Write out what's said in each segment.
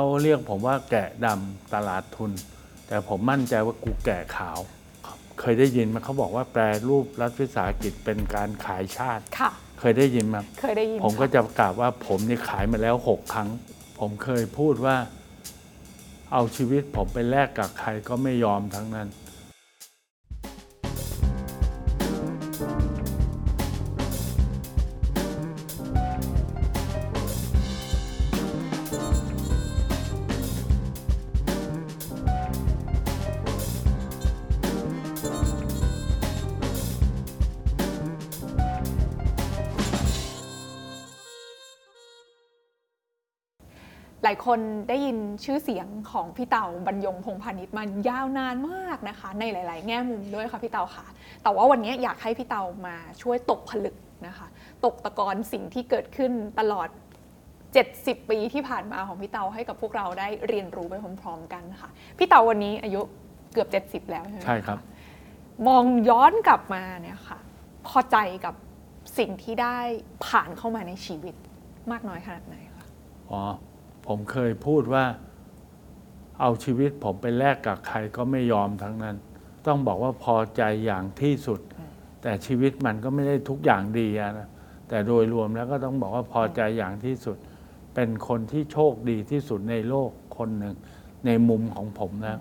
เขาเรียกผมว่าแกะดำตลาดทุน แต่ผมมั่นใจว่ากูแกะขาว เคยได้ยินไหมเขาบอกว่าแปลรูปรัฐวิสาหกิจเป็นการขายชาติ ค่ะ เคยได้ยินไหมเคยได้ยินผมก็ค่จะประกาศว่าผมนี่ขายมาแล้วหกครั้ง ผมเคยพูดว่า เอาชีวิตผมไปแลกกับใครก็ไม่ยอมทั้งนั้น นได้ยินชื่อเสียงของพี่เต่าบรรยงพงพาณิชย์มายาวนานมากนะคะ ในหลาย ๆ แง่มุมด้วยค่ะพี่เต่าค่ะ แต่ว่าวันนี้อยากให้พี่เต่ามาช่วยตกผลึกนะคะ ตกตะกอนสิ่งที่เกิดขึ้นตลอด 70 ปีที่ผ่านมาของพี่เต่าให้กับพวกเราได้เรียนรู้ไปพร้อม ๆ กันค่ะ พี่เต่าวันนี้อายุเกือบ 70 แล้วใช่ไหมะใช่ครับ มองย้อนกลับมาเนี่ยค่ะ พอใจกับสิ่งที่ได้ผ่านเข้ามาในชีวิตมากน้อยขนาดไหนคะอ๋อ ผมเคยพูดว่าเอาชีวิตผมไปแลกกับใครก็ไม่ยอมทั้งนั้น ต้องบอกว่าพอใจอย่างที่สุด แต่ชีวิตมันก็ไม่ได้ทุกอย่างดีอะนะแต่โดยรวมแล้วก็ต้องบอกว่าพอใจอย่างที่สุด เป็นคนที่โชคดีที่สุดในโลกคนหนึ่งในมุมของผมนะ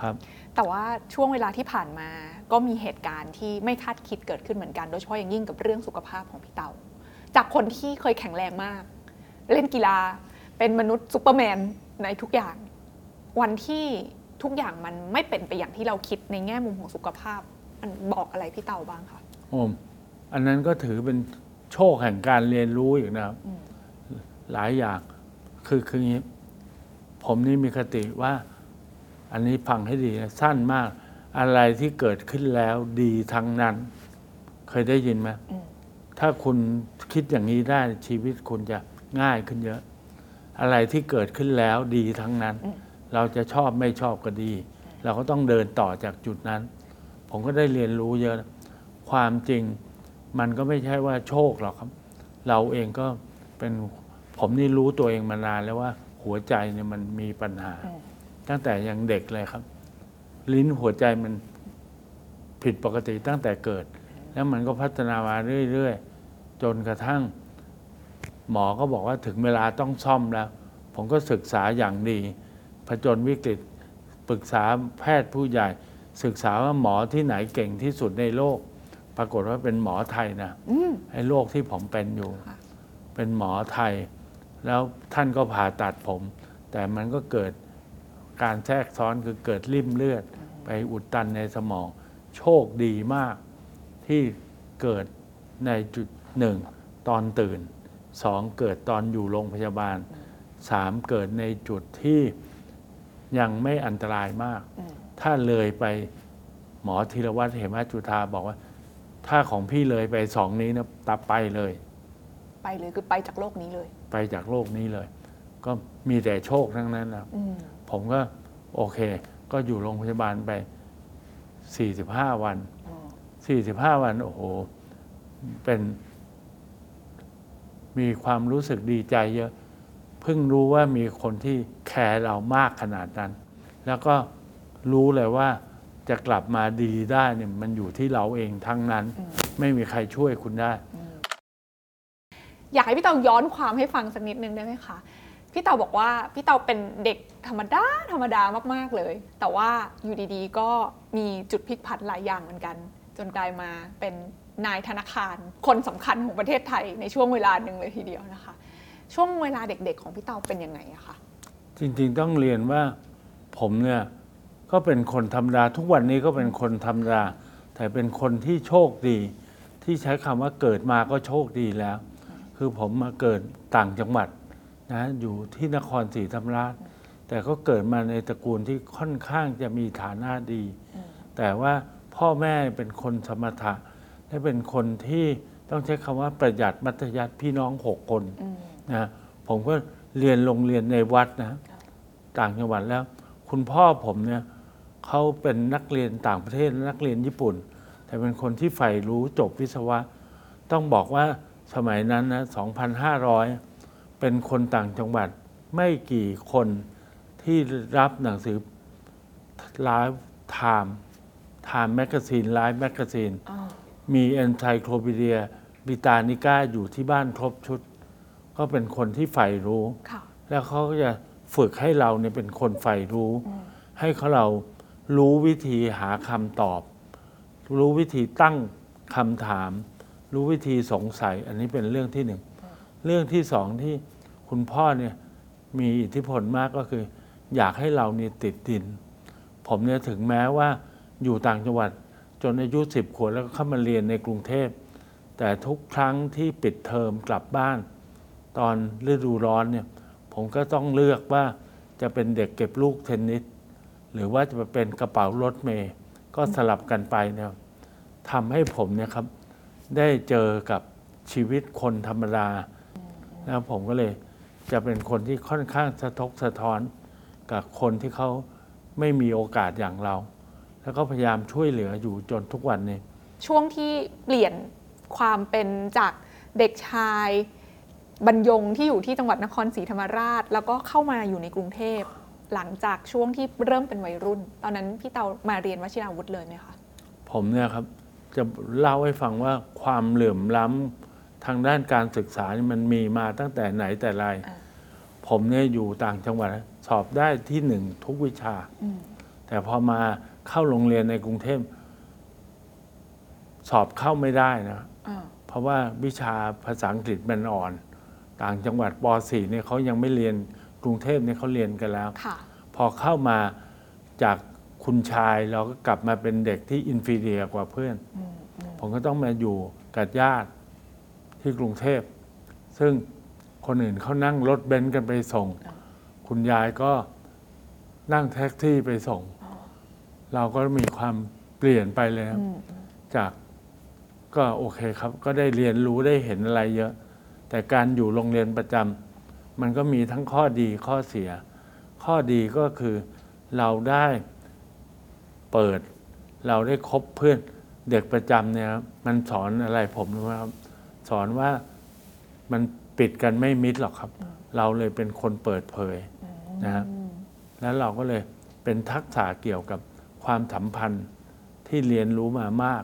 ครับ แต่ว่าช่วงเวลาที่ผ่านมาก็มีเหตุการณ์ที่ไม่คาดคิดเกิดขึ้นเหมือนกัน โดยเฉพาะอย่างยิ่งกับเรื่องสุขภาพของพี่เตาจากคนที่เคยแข็งแรงมาก เล่นกีฬา เป็นมนุษย์ซูเปอร์แมนในทุกอย่าง วันที่ทุกอย่างมันไม่เป็นไปอย่างที่เราคิดในแง่มุมของสุขภาพ มันบอกอะไรพี่เตาบ้างคะโอ้มอันนั้นก็ถือเป็นโชคแห่งการเรียนรู้อีกนะครับ หลายอย่างคือคืออย่างนี้ ผมนี่มีคติว่า อันนี้ฟังให้ดีนะสั้นมาก อะไรที่เกิดขึ้นแล้วดีทั้งนั้น เคยได้ยินไหมอืมถ้าคุณคิดอย่างนี้ได้ชีวิตคุณจะง่ายขึ้นเยอะ อะไรที่เกิดขึ้นแล้วดีทั้งนั้น เราจะชอบไม่ชอบก็ดี เราก็ต้องเดินต่อจากจุดนั้น ผมก็ได้เรียนรู้เยอะ ความจริงมันก็ไม่ใช่ว่าโชคหรอกครับ เราเองก็เป็นผมนี่รู้ตัวเองมานานแล้วว่า หัวใจเนี่ยมันมีปัญหา ตั้งแต่ยังเด็กเลยครับ ลิ้นหัวใจมันผิดปกติตั้งแต่เกิด แล้วมันก็พัฒนามาเรื่อย ๆ จนกระทั่ง หมอก็บอกว่าถึงเวลาต้องซ่อมแล้ว ผมก็ศึกษาอย่างดีผจญวิกฤตปรึกษาแพทย์ผู้ใหญ่ ศึกษาว่าหมอที่ไหนเก่งที่สุดในโลก ปรากฏว่าเป็นหมอไทยนะอืมไอ้โรคที่ผมเป็นอยู่ค่ะเป็นหมอไทย แล้วท่านก็ผ่าตัดผม แต่มันก็เกิดการแทรกซ้อนคือเกิดริ่มเลือด ไปอุดตันในสมอง โชคดีมากที่เกิดในจุดหนึ่งตอนตื่น สองเกิดตอนอยู่โรงพยาบาลสามเกิดในจุดที่ยังไม่อันตรายมากอืมถ้าเลยไปหมอธีรวัตรเหมจุธาบอกว่า ถ้าของพี่เลยไปสองนี้นะตับไปเลย ไปเลยคือไปจากโลกนี้เลย ไปจากโลกนี้เลย ก็มีแต่โชคทั้งนั้นนะอืมผมก็โอเค ก็อยู่โรงพยาบาลไป 45 วันอืม45 วันโอ้โหเป็น มีความรู้สึกดีใจเยอะเพิ่งรู้ว่ามีคนที่แคร์เรามากขนาดนั้น แล้วก็รู้เลยว่าจะกลับมาดีได้เนี่ยมันอยู่ที่เราเองทั้งนั้น ไม่มีใครช่วยคุณได้ อยากให้พี่เตาย้อนความให้ฟังสักนิดนึงได้ไหมคะพี่เตาบอกว่าพี่เตาเป็นเด็กธรรมดาธรรมดามาก ๆเลย แต่ว่าอยู่ดีๆ ก็มีจุดพลิกผันหลายอย่างเหมือนกัน จนกลายมาเป็น นายธนาคาร คนสำคัญของประเทศไทยในช่วงเวลาหนึ่งเลยทีเดียวนะคะ ช่วงเวลาเด็กๆของพี่เตาเป็นยังไงอะคะจริงๆต้องเรียนว่าผมเนี่ยก็เป็นคนธรรมดาทุกวันนี้ก็เป็นคนธรรมดาแต่เป็นคนที่โชคดี ที่ใช้คำว่าเกิดมาก็โชคดีแล้ว คือผมมาเกิดต่างจังหวัดนะอยู่ที่นครศรีธรรมราช แต่ก็เกิดมาในตระกูลที่ค่อนข้างจะมีฐานะดี แต่ว่าพ่อแม่เป็นคนสมถะ และเป็นคนที่ต้องใช้คำว่าประหยัดมัธยัติพี่น้องหกคนอืมนะผมก็เรียนโรงเรียนในวัดนะต่างจังหวัดแล้ว คุณพ่อผมเนี่ยเขาเป็นนักเรียนต่างประเทศนักเรียนญี่ปุ่น แต่เป็นคนที่ใฝ่รู้จบวิศวะ ต้องบอกว่าสมัยนั้นนะ2,500 เป็นคนต่างจังหวัดไม่กี่คนที่รับหนังสือ Life Time Time Magazine Life Magazine อ๋อ มีเอนไซโคลปีเดียบิตานิก้าอยู่ที่บ้านครบชุด ก็เป็นคนที่ใฝ่รู้ ค่ะ แล้วเขาก็จะฝึกให้เราเนี่ยเป็นคนใฝ่รู้ ให้เขาเรารู้วิธีหาคำตอบ รู้วิธีตั้งคำถาม รู้วิธีสงสัย อันนี้เป็นเรื่องที่หนึ่ง เรื่องที่สองที่คุณพ่อเนี่ยมีอิทธิพลมากก็คือ อยากให้เราเนี่ยติดดิน ผมเนี่ยถึงแม้ว่าอยู่ต่างจังหวัด จนอายุสิบขวบแล้วก็เข้ามาเรียนในกรุงเทพ แต่ทุกครั้งที่ปิดเทอมกลับบ้าน ตอนฤดูร้อนเนี่ยผมก็ต้องเลือกว่าจะเป็นเด็กเก็บลูกเทนนิสหรือว่าจะเป็นกระเป๋ารถเมย์ก็สลับกันไปเนี่ยทำให้ผมเนี่ยครับได้เจอกับชีวิตคนธรรมดาแล้วผมก็เลยจะเป็นคนที่ค่อนข้างสะทกสะท้อนกับคนที่เขาไม่มีโอกาสอย่างเรา แล้วก็พยายามช่วยเหลืออยู่จนทุกวันนี้ช่วงที่เปลี่ยนความเป็นจากเด็กชายบรรยงที่อยู่ที่จังหวัดนครศรีธรรมราช แล้วก็เข้ามาอยู่ในกรุงเทพ หลังจากช่วงที่เริ่มเป็นวัยรุ่น ตอนนั้นพี่เตามาเรียนวชิราวุธเลยไหมคะผมเนี่ยครับจะเล่าให้ฟังว่าความเหลื่อมล้ำทางด้านการศึกษานี่มันมีมาตั้งแต่ไหนแต่ไรอ่าผมเนี่ยอยู่ต่างจังหวัดสอบได้ที่หนึ่งทุกวิชาอืมแต่พอมา เข้าโรงเรียนในกรุงเทพสอบเข้าไม่ได้นะอ่าเพราะว่าวิชาภาษาอังกฤษมันอ่อน ต่างจังหวัดป .4 เนี่ยเขายังไม่เรียนกรุงเทพเนี่ยเขาเรียนกันแล้วค่ะพอเข้ามาจากคุณชายเราก็กลับมาเป็นเด็กที่ inferior กว่าเพื่อนอืมอืมผมก็ต้องมาอยู่กับญาติที่กรุงเทพ ซึ่งคนอื่นเขานั่งรถเบนซ์กันไปส่ง คุณยายก็นั่งแท็กซี่ไปส่ง เราก็มีความเปลี่ยนไปเลยครับอืมจากก็โอเคครับ ก็ได้เรียนรู้ได้เห็นอะไรเยอะ แต่การอยู่โรงเรียนประจำมันก็มีทั้งข้อดีข้อเสีย ข้อดีก็คือเราได้เปิด เราได้คบเพื่อนเด็กประจำเนี่ยครับมันสอนอะไรผมรู้ไหมครับ สอนว่ามันปิดกันไม่มิดหรอกครับ เราเลยเป็นคนเปิดเผยนะครับอืมแล้วเราก็เลยเป็นทักษะเกี่ยวกับ ความสัมพันธ์ที่เรียนรู้มามาก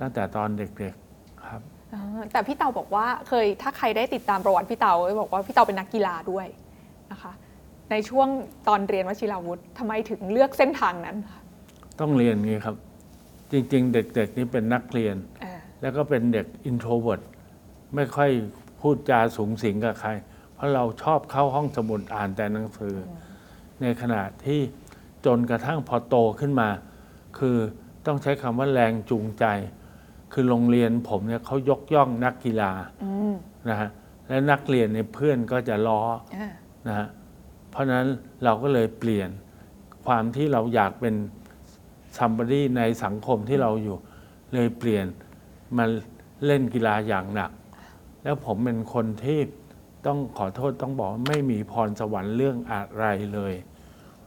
ตั้งแต่ตอนเด็กๆครับอ่าแต่พี่เตาบอกว่าเคยถ้าใครได้ติดตามประวัติพี่เตาบอกว่าพี่เตาเป็นนักกีฬาด้วยนะคะ ในช่วงตอนเรียนวชิราวุธทำไมถึงเลือกเส้นทางนั้นคะต้องเรียนงี้ครับ จริง ๆ เด็ก ๆ นี่เป็นนักเรียนอ่าแล้วก็เป็นเด็ก introvert ไม่ค่อยพูดจาสุงสิงกับใคร เพราะเราชอบเข้าห้องสมุดอ่านแต่หนังสืออในขณะที่ จนกระทั่งพอโตขึ้นมา คือต้องใช้คำว่าแรงจูงใจ คือโรงเรียนผมเนี่ยเขายกย่องนักกีฬาอืมนะฮะและนักเรียนในยเพื่อนก็จะล้ออ่านะฮะเพราะฉะนั้นเราก็เลยเปลี่ยนความที่เราอยากเป็น somebody ในสังคมที่เราอยู่ เลยเปลี่ยนมาเล่นกีฬาอย่างหนัก แล้วผมเป็นคนที่ต้องขอโทษต้องบอกว่าไม่มีพรสวรรค์เรื่องอะไรเลย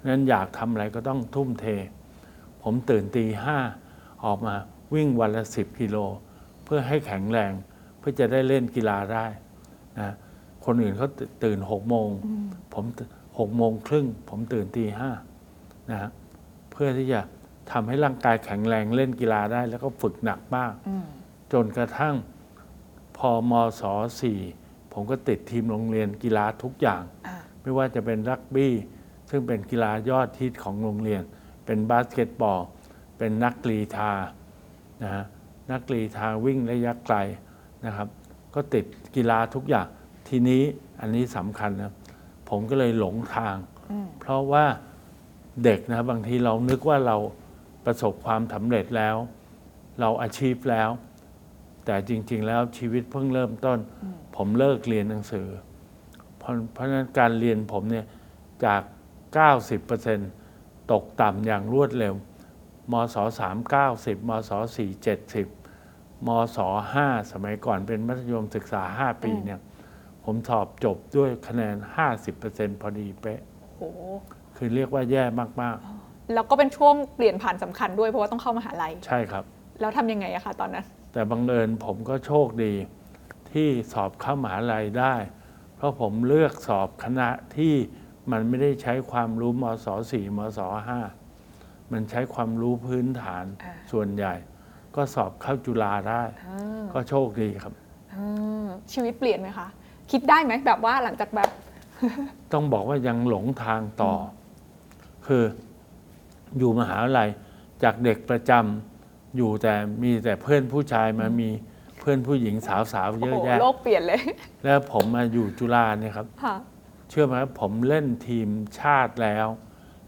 นั้นอยากทำอะไรก็ต้องทุ่มเท ผมตื่นตีห้าออกมาวิ่งวันละสิบกิโล เพื่อให้แข็งแรง เพื่อจะได้เล่นกีฬาได้นะคนอื่นเขาตื่นหกโมงผมหกโมงครึ่ง ผมตื่นตีห้านะฮะเพื่อที่จะทำให้ร่างกายแข็งแรงเล่นกีฬาได้ แล้วก็ฝึกหนักมากอืมจนกระทั่งพอมศสี่ผมก็ติดทีมโรงเรียนกีฬาทุกอย่างอ่าไม่ว่าจะเป็นรักบี้ ซึ่งเป็นกีฬายอดฮิตของโรงเรียน เป็นบาสเกตบอล เป็นนักกรีธานะฮะนักกรีธาวิ่งระยะไกลนะครับ ก็ติดกีฬาทุกอย่างทีนี้อันนี้สำคัญนะผมก็เลยหลงทางอืมเพราะว่าเด็กนะบางทีเรานึกว่าเราประสบความสำเร็จแล้ว เราอาชีพแล้ว แต่จริง ๆ แล้วชีวิตเพิ่งเริ่มต้น ผมเลิกเรียนหนังสือ เพราะเพราะฉะนั้นการเรียนผมเนี่ยจาก 90%ตกต่ำอย่างรวดเร็ว มศ3 90 มศ4 70 มศ5สมัยก่อนเป็นมัธยมศึกษา 5 ปีเนี่ย ผมสอบจบด้วยคะแนน 50%พอดีเป๊ะโอ้โหคือเรียกว่าแย่มากแล้วก็เป็นช่วงเปลี่ยนผ่านสำคัญด้วยเพราะว่าต้องเข้ามหาลัยๆใช่ครับ แล้วทำยังไงอะคะตอนนั้น แต่บังเอิญผมก็โชคดีที่สอบเข้ามหาลัยได้ เพราะผมเลือกสอบคณะที่ มันไม่ได้ใช้ความรู้มศสี่มศห้ามันใช้ความรู้พื้นฐานอ่าส่วนใหญ่ ก็สอบเข้าจุฬาได้อ่าก็โชคดีครับอ่าชีวิตเปลี่ยนไหมคะ คิดได้ไหมแบบว่าหลังจากแบบ ต้องบอกว่ายังหลงทางต่ออคืออยู่มหาวิทยาลัยจากเด็กประจำอยู่แต่มีแต่เพื่อนผู้ชายมามีเพื่อนผู้หญิงสาวๆเยโอ้อะโหแยะโลกเปลี่ยนเลย แล้วผมมาอยู่จุฬาเนี่ยครับค่ะ เชื่อไหมครับผมเล่นทีมชาติแล้ว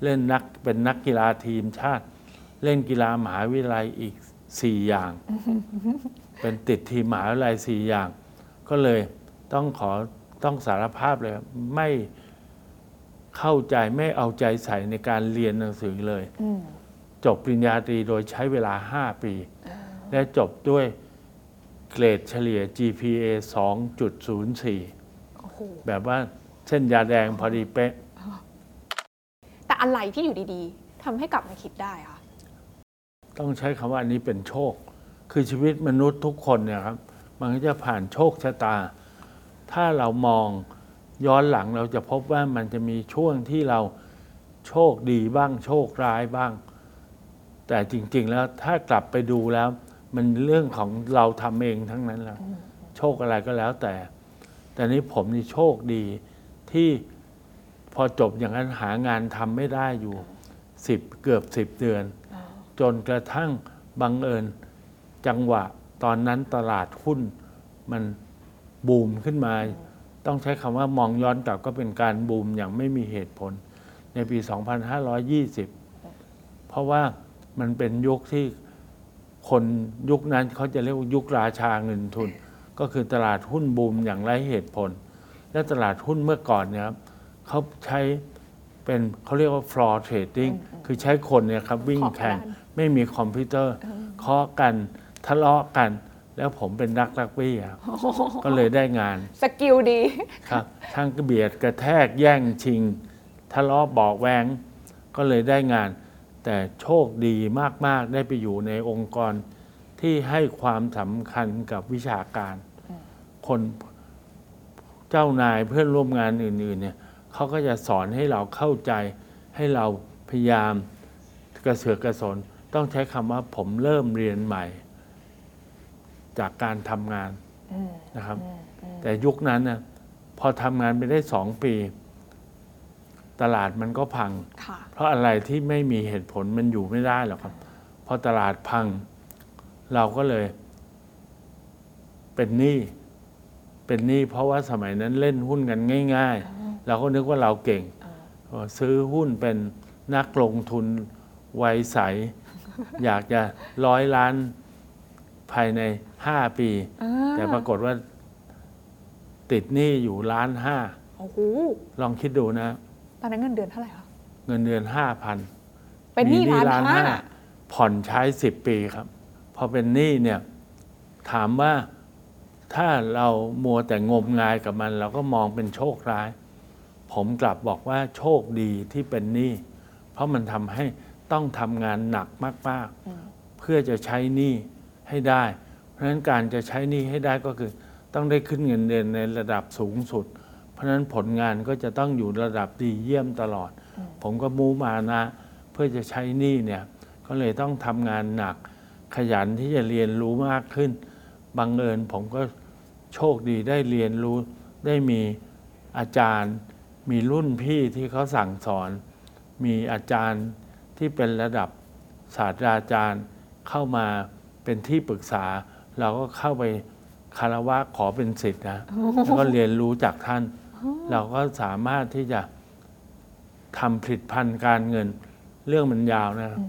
เล่นนักเป็นนักกีฬาทีมชาติ เล่นกีฬามหาวิทยาลัยอีกสี่อย่าง เป็นติดทีมมหาวิทยาลัยสี่อย่าง ก็เลยต้องขอต้องสารภาพเลยครับไม่เข้าใจไม่เอาใจใส่ในการเรียนหนังสือเลยอืมจบปริญญาตรีโดยใช้เวลา 5 ปี และจบด้วยเกรดเฉลี่ย GPA 2.04โอ้โหแบบว่า เส้นยาแดงพอดีเป๊ะ แต่อะไรที่อยู่ดีๆทำให้กลับมาคิดได้คะต้องใช้คำว่าอันนี้เป็นโชค คือชีวิตมนุษย์ทุกคนเนี่ยครับ มันก็จะผ่านโชคชะตา ถ้าเรามองย้อนหลังเราจะพบว่ามันจะมีช่วงที่เราโชคดีบ้างโชคร้ายบ้าง แต่จริง ๆ แล้วถ้ากลับไปดูแล้ว มันเรื่องของเราทำเองทั้งนั้นแหละโชคอะไรก็แล้วแต่ แต่นี้ผมนี่โชคดี ที่พอจบอย่างนั้นหางานทำไม่ได้อยู่สิบเกือบสิบเดือน จนกระทั่งบังเอิญจังหวะตอนนั้นตลาดหุ้นมันบูมขึ้นมา ต้องใช้คำว่ามองย้อนกลับก็เป็นการบูมอย่างไม่มีเหตุผล ในปี 2520 เพราะว่ามันเป็นยุคที่คนยุคนั้นเขาจะเรียกว่ายุคราชาเงินทุน ก็คือตลาดหุ้นบูมอย่างไร้เหตุผล และตลาดหุ้นเมื่อก่อนเนี่ยครับเขาใช้เป็นเขาเรียกว่า floor trading คือใช้คนเนี่ยครับวิ่งแข่งไม่มีคอมพิวเตอร์เคาะกันทะเลาะกัน แล้วผมเป็นนักรักบี้ครับก็เลยได้งาน skill ดีครับทั้งกระเบียดกระแทกแย่งชิง ทะเลาะเบาะแว้งก็เลยได้งาน แต่โชคดีมาก ๆ ได้ไปอยู่ในองค์กรที่ให้ความสำคัญกับวิชาการ คน เจ้านายเพื่อนร่วมงานอื่นๆเนี่ยเขาก็จะสอนให้เราเข้าใจให้เราพยายามกระเสือกกระสน ต้องใช้คำว่าผมเริ่มเรียนใหม่ จากการทำงานนะครับ แต่ยุคนั้นนะพอทำงานไปได้สองปี ตลาดมันก็พังค่ะเพราะอะไรที่ไม่มีเหตุผลมันอยู่ไม่ได้หรอกครับพอตลาดพัง เราก็เลยเป็นหนี้ เป็นหนี้เพราะว่าสมัยนั้นเล่นหุ้นกันง่าย ๆ เราก็นึกว่าเราเก่งเออซื้อหุ้นเป็นนักลงทุนวัยใส อยากจะร้อยล้านภายในห้าปี แต่ปรากฏว่าติดหนี้อยู่ล้านห้าโอ้โหลองคิดดูนะ ตอนนั้นเงินเดือนเท่าไหร่คะเงินเดือนห้าพันเป็นหนี้ล้านห้าผ่อนใช้สิบปีครับ พอเป็นหนี้เนี่ย ถามว่า ถ้าเรามัวแต่งมงายกับมัน เราก็มองเป็นโชคร้าย ผมกลับบอกว่าโชคดีที่เป็นหนี้เพราะมันทำให้ต้องทำงานหนักมากๆ เพื่อจะใช้หนี้ให้ได้ เพราะฉะนั้นการจะใช้หนี้ให้ได้ก็คือ ต้องได้ขึ้นเงินเดือนในระดับสูงสุด เพราะฉะนั้นผลงานก็จะต้องอยู่ระดับดีเยี่ยมตลอด ผมก็มูมานะ เพื่อจะใช้หนี้เนี่ยก็เลยต้องทำงานหนัก ขยันที่จะเรียนรู้มากขึ้นบังเอิญผมก็ โชคดีได้เรียนรู้ได้มีอาจารย์ มีรุ่นพี่ที่เขาสั่งสอน มีอาจารย์ที่เป็นระดับศาสตราจารย์เข้ามาเป็นที่ปรึกษา เราก็เข้าไปคารวะขอเป็นสิทธิ์นะแล้วก็เรียนรู้จากท่าน เราก็สามารถที่จะทำผลิตภัณฑ์การเงิน เรื่องมันยาวนะครับ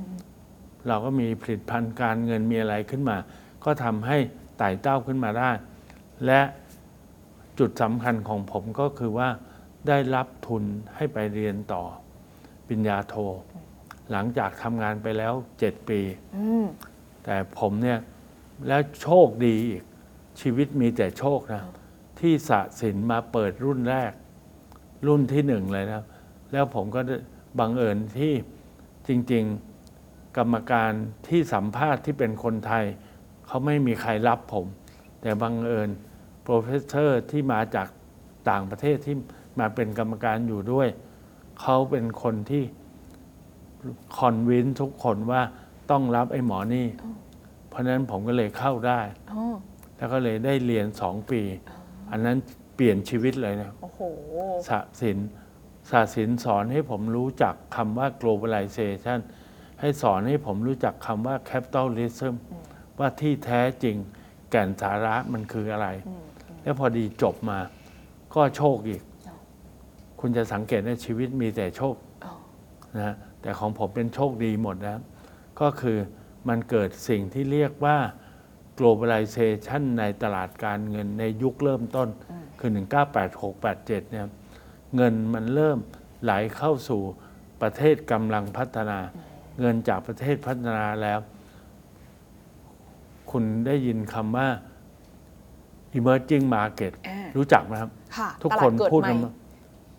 เราก็มีผลิตภัณฑ์การเงินมีอะไรขึ้นมา ก็ทำให้ไต่เต้าขึ้นมาได้ และจุดสำคัญของผมก็คือว่าได้รับทุนให้ไปเรียนต่อปริญญาโท หลังจากทำงานไปแล้วเจ็ดปีอืมแต่ผมเนี่ย แล้วโชคดีอีก ชีวิตมีแต่โชคนะ ที่ศศินทร์มาเปิดรุ่นแรก รุ่นที่หนึ่งเลยนะ แล้วผมก็ได้บังเอิญที่จริง ๆ กรรมการที่สัมภาษณ์ที่เป็นคนไทย เขาไม่มีใครรับผม แต่บังเอิญ professor ที่มาจากต่างประเทศที่มาเป็นกรรมการอยู่ด้วย เขาเป็นคนที่คอนวินทุกคนว่าต้องรับไอ้หมอนี่ เพราะฉะนั้นผมก็เลยเข้าได้อ๋อแล้วก็เลยได้เรียนสองปี อันนั้นเปลี่ยนชีวิตเลยนะโอ้โหศาสินศาสินสอนให้ผมรู้จักคำว่า globalization ให้สอนให้ผมรู้จักคำว่า capitalism ว่าที่แท้จริงแก่นสาระมันคืออะไร แล้วพอดีจบมาก็โชคอีก คุณจะสังเกตว่าชีวิตมีแต่โชคอ๋อนะฮะแต่ของผมเป็นโชคดีหมดนะก็คือมันเกิดสิ่งที่เรียกว่า globalization ในตลาดการเงินในยุคเริ่มต้น คือ 1986-87 เนี่ยเงินมันเริ่มไหลเข้าสู่ประเทศกำลังพัฒนา เงินจากประเทศพัฒนาแล้ว คุณได้ยินคำว่า emerging market อ่ารู้จักไหมครับ ค่ะทุกตคลานดเกิดพูดใหม่กันมา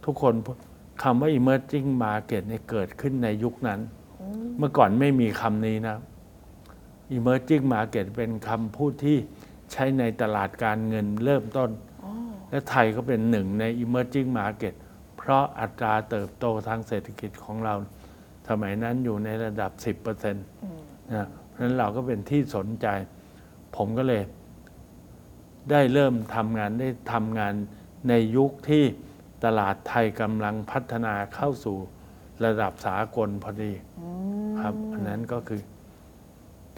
ทุกคนพูดคำว่า emerging market เนี่ยเกิดขึ้นในยุคนั้น เมื่อก่อนไม่มีคำนี้นะ emerging market เป็นคำพูดที่ใช้ในตลาดการเงินเริ่มต้น และไทยก็เป็นหนึ่งใน emerging market เพราะอัตราเติบโตทางเศรษฐกิจของเรา สมัยนั้นอยู่ในระดับ 10%นะเพราะฉะนั้นเราก็เป็นที่สนใจ ผมก็เลย ได้เริ่มทำงานได้ทำงานในยุคที่ตลาดไทยกำลังพัฒนาเข้าสู่ระดับสากลพอดีครับ อันนั้นก็คือ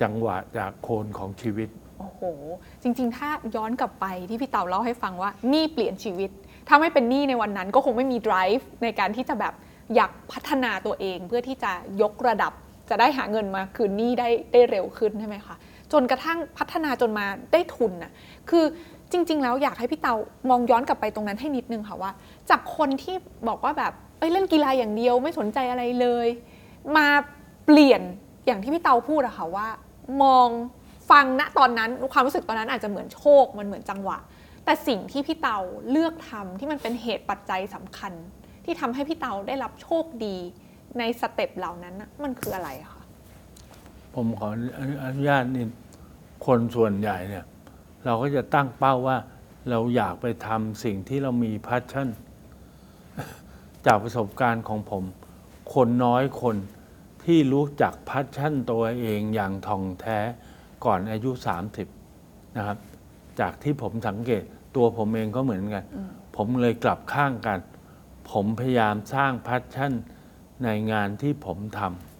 จังหวะจากโคนของชีวิต โอ้โห จริง ๆ ถ้าย้อนกลับไปที่พี่เต่าเล่าให้ฟังว่าหนี่เปลี่ยนชีวิต ถ้าไม่เป็นหนี้ในวันนั้นก็คงไม่มี drive ในการที่จะแบบอยากพัฒนาตัวเองเพื่อที่จะยกระดับจะได้หาเงินมาคืนหนี้ได้ได้เร็วขึ้นใช่ไหมคะ จนกระทั่งพัฒนาจนมาได้ทุนน่ะคือจริง ๆ แล้วอยากให้พี่เตามองย้อนกลับไปตรงนั้นให้นิดนึงค่ะว่า จากคนที่บอกว่าแบบเอ้ยเล่นกีฬาอย่างเดียวไม่สนใจอะไรเลย มาเปลี่ยนอย่างที่พี่เตาพูดอะค่ะว่า มองฟังณตอนนั้นความรู้สึกตอนนั้นอาจจะเหมือนโชคมันเหมือนจังหวะ แต่สิ่งที่พี่เตาเลือกทำที่มันเป็นเหตุปัจจัยสำคัญ ที่ทำให้พี่เตาได้รับโชคดีใน step เหล่านั้นน่ะมันคืออะไรคะ ผมขออนุญาตนี่คนส่วนใหญ่เนี่ย เราก็จะตั้งเป้าว่าเราอยากไปทำสิ่งที่เรามี passion จากประสบการณ์ของผม คนน้อยคนที่รู้จัก passion ตัวเองอย่างถ่องแท้ก่อนอายุ 30 นะครับ จากที่ผมสังเกตตัวผมเองก็เหมือนกัน ผมเลยกลับข้างกัน ผมพยายามสร้าง passion ในงานที่ผมทำ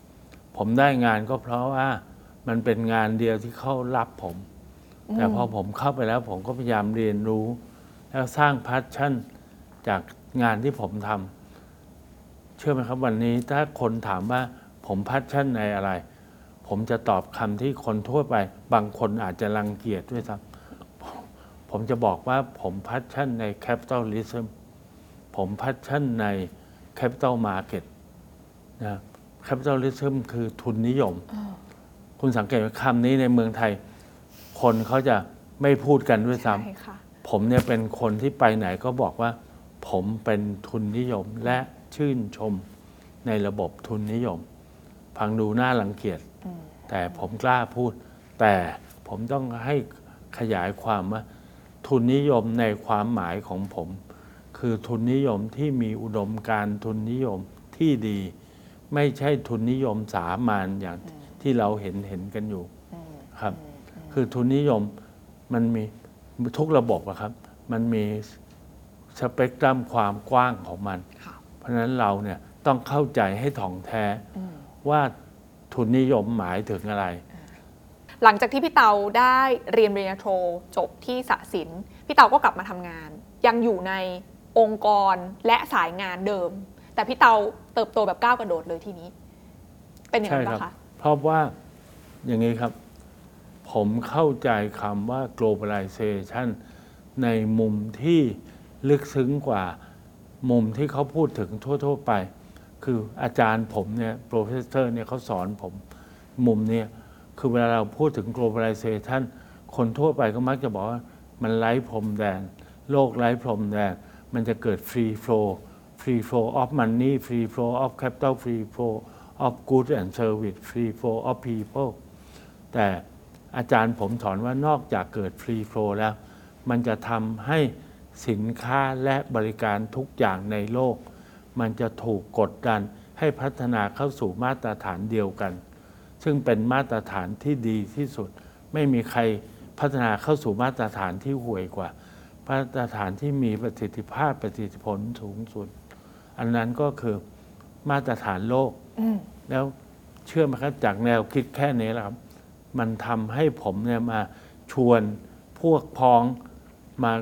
ผมได้งานก็เพราะว่ามันเป็นงานเดียวที่เขารับผม แต่พอผมเข้าไปแล้วผมก็พยายามเรียนรู้ แล้วสร้าง passion จากงานที่ผมทำเชื่อไหมครับวันนี้ถ้าคนถามว่าผม passion ในอะไร ผมจะตอบคำที่คนทั่วไป บางคนอาจจะรังเกียจด้วยซ้ำผมผมจะบอกว่าผม passion ใน capitalism ผม passion ใน capital market นะ capitalism คือทุนนิยม คุณสังเกตว่าคำนี้ในเมืองไทย คนเขาจะไม่พูดกันด้วยซ้ใช่ค่ะ ผมเนี่ยเป็นคนที่ไปไหนก็บอกว่า ผมเป็นทุนนิยมและชื่นชมในระบบทุนนิยม ฟังดูน่ารังเกียจแต่ผมกล้าพูด แต่ผมต้องให้ขยายความว่า ทุนนิยมในความหมายของผม คือทุนนิยมที่มีอุดมการณ์ทุนนิยมที่ดี ไม่ใช่ทุนนิยมสามัญอย่างที่เราเห็นเห็นกันอยู่ครับ คือทุนนิยมมันมีทุกระบบอะครับ มันมีสเปกตรัมความกว้างของมันค่ะเพราะฉะนั้นเราเนี่ยต้องเข้าใจให้ถ่องแท้ว่าทุนนิยมหมายถึงอะไร หลังจากที่พี่เตาได้เรียนปริญญาโทจบที่สะสินพี่เตาก็กลับมาทำงาน ยังอยู่ในองค์กรและสายงานเดิม แต่พี่เตา เติบโตแบบก้าวกระโดดเลยทีนี้ เป็นอย่างใช่นั้นครัปะคะเพราะว่าอย่างนี้ครับ ผมเข้าใจคำว่า globalization ในมุมที่ลึกซึ้งกว่ามุมที่เขาพูดถึงทั่ว ๆ ไป คืออาจารย์ผมเนี่ย professor เนี่ยเขาสอนผมมุมเนี่ยคือเวลาเราพูดถึง globalization คนทั่วไปก็มักจะบอกว่า มันไร้พรมแดน โลกไร้พรมแดน มันจะเกิด free flow free flow of money free flow of capital free flow of goods and service free flow of people แต่อาจารย์ผมสอนว่านอกจากเกิด free flow แล้ว มันจะทำให้สินค้าและบริการทุกอย่างในโลก มันจะถูกกดดันให้พัฒนาเข้าสู่มาตรฐานเดียวกัน ซึ่งเป็นมาตรฐานที่ดีที่สุด ไม่มีใครพัฒนาเข้าสู่มาตรฐานที่ห่วยกว่ามาตรฐานที่มีประสิทธิภาพประสิทธิผลสูงสุด อันนั้นก็คือมาตรฐานโลกอืมแล้วเชื่อไหมครับจากแนวคิดแค่นี้แหละครับ มันทำให้ผมเนี่ยมาชวนพวกพ้องมา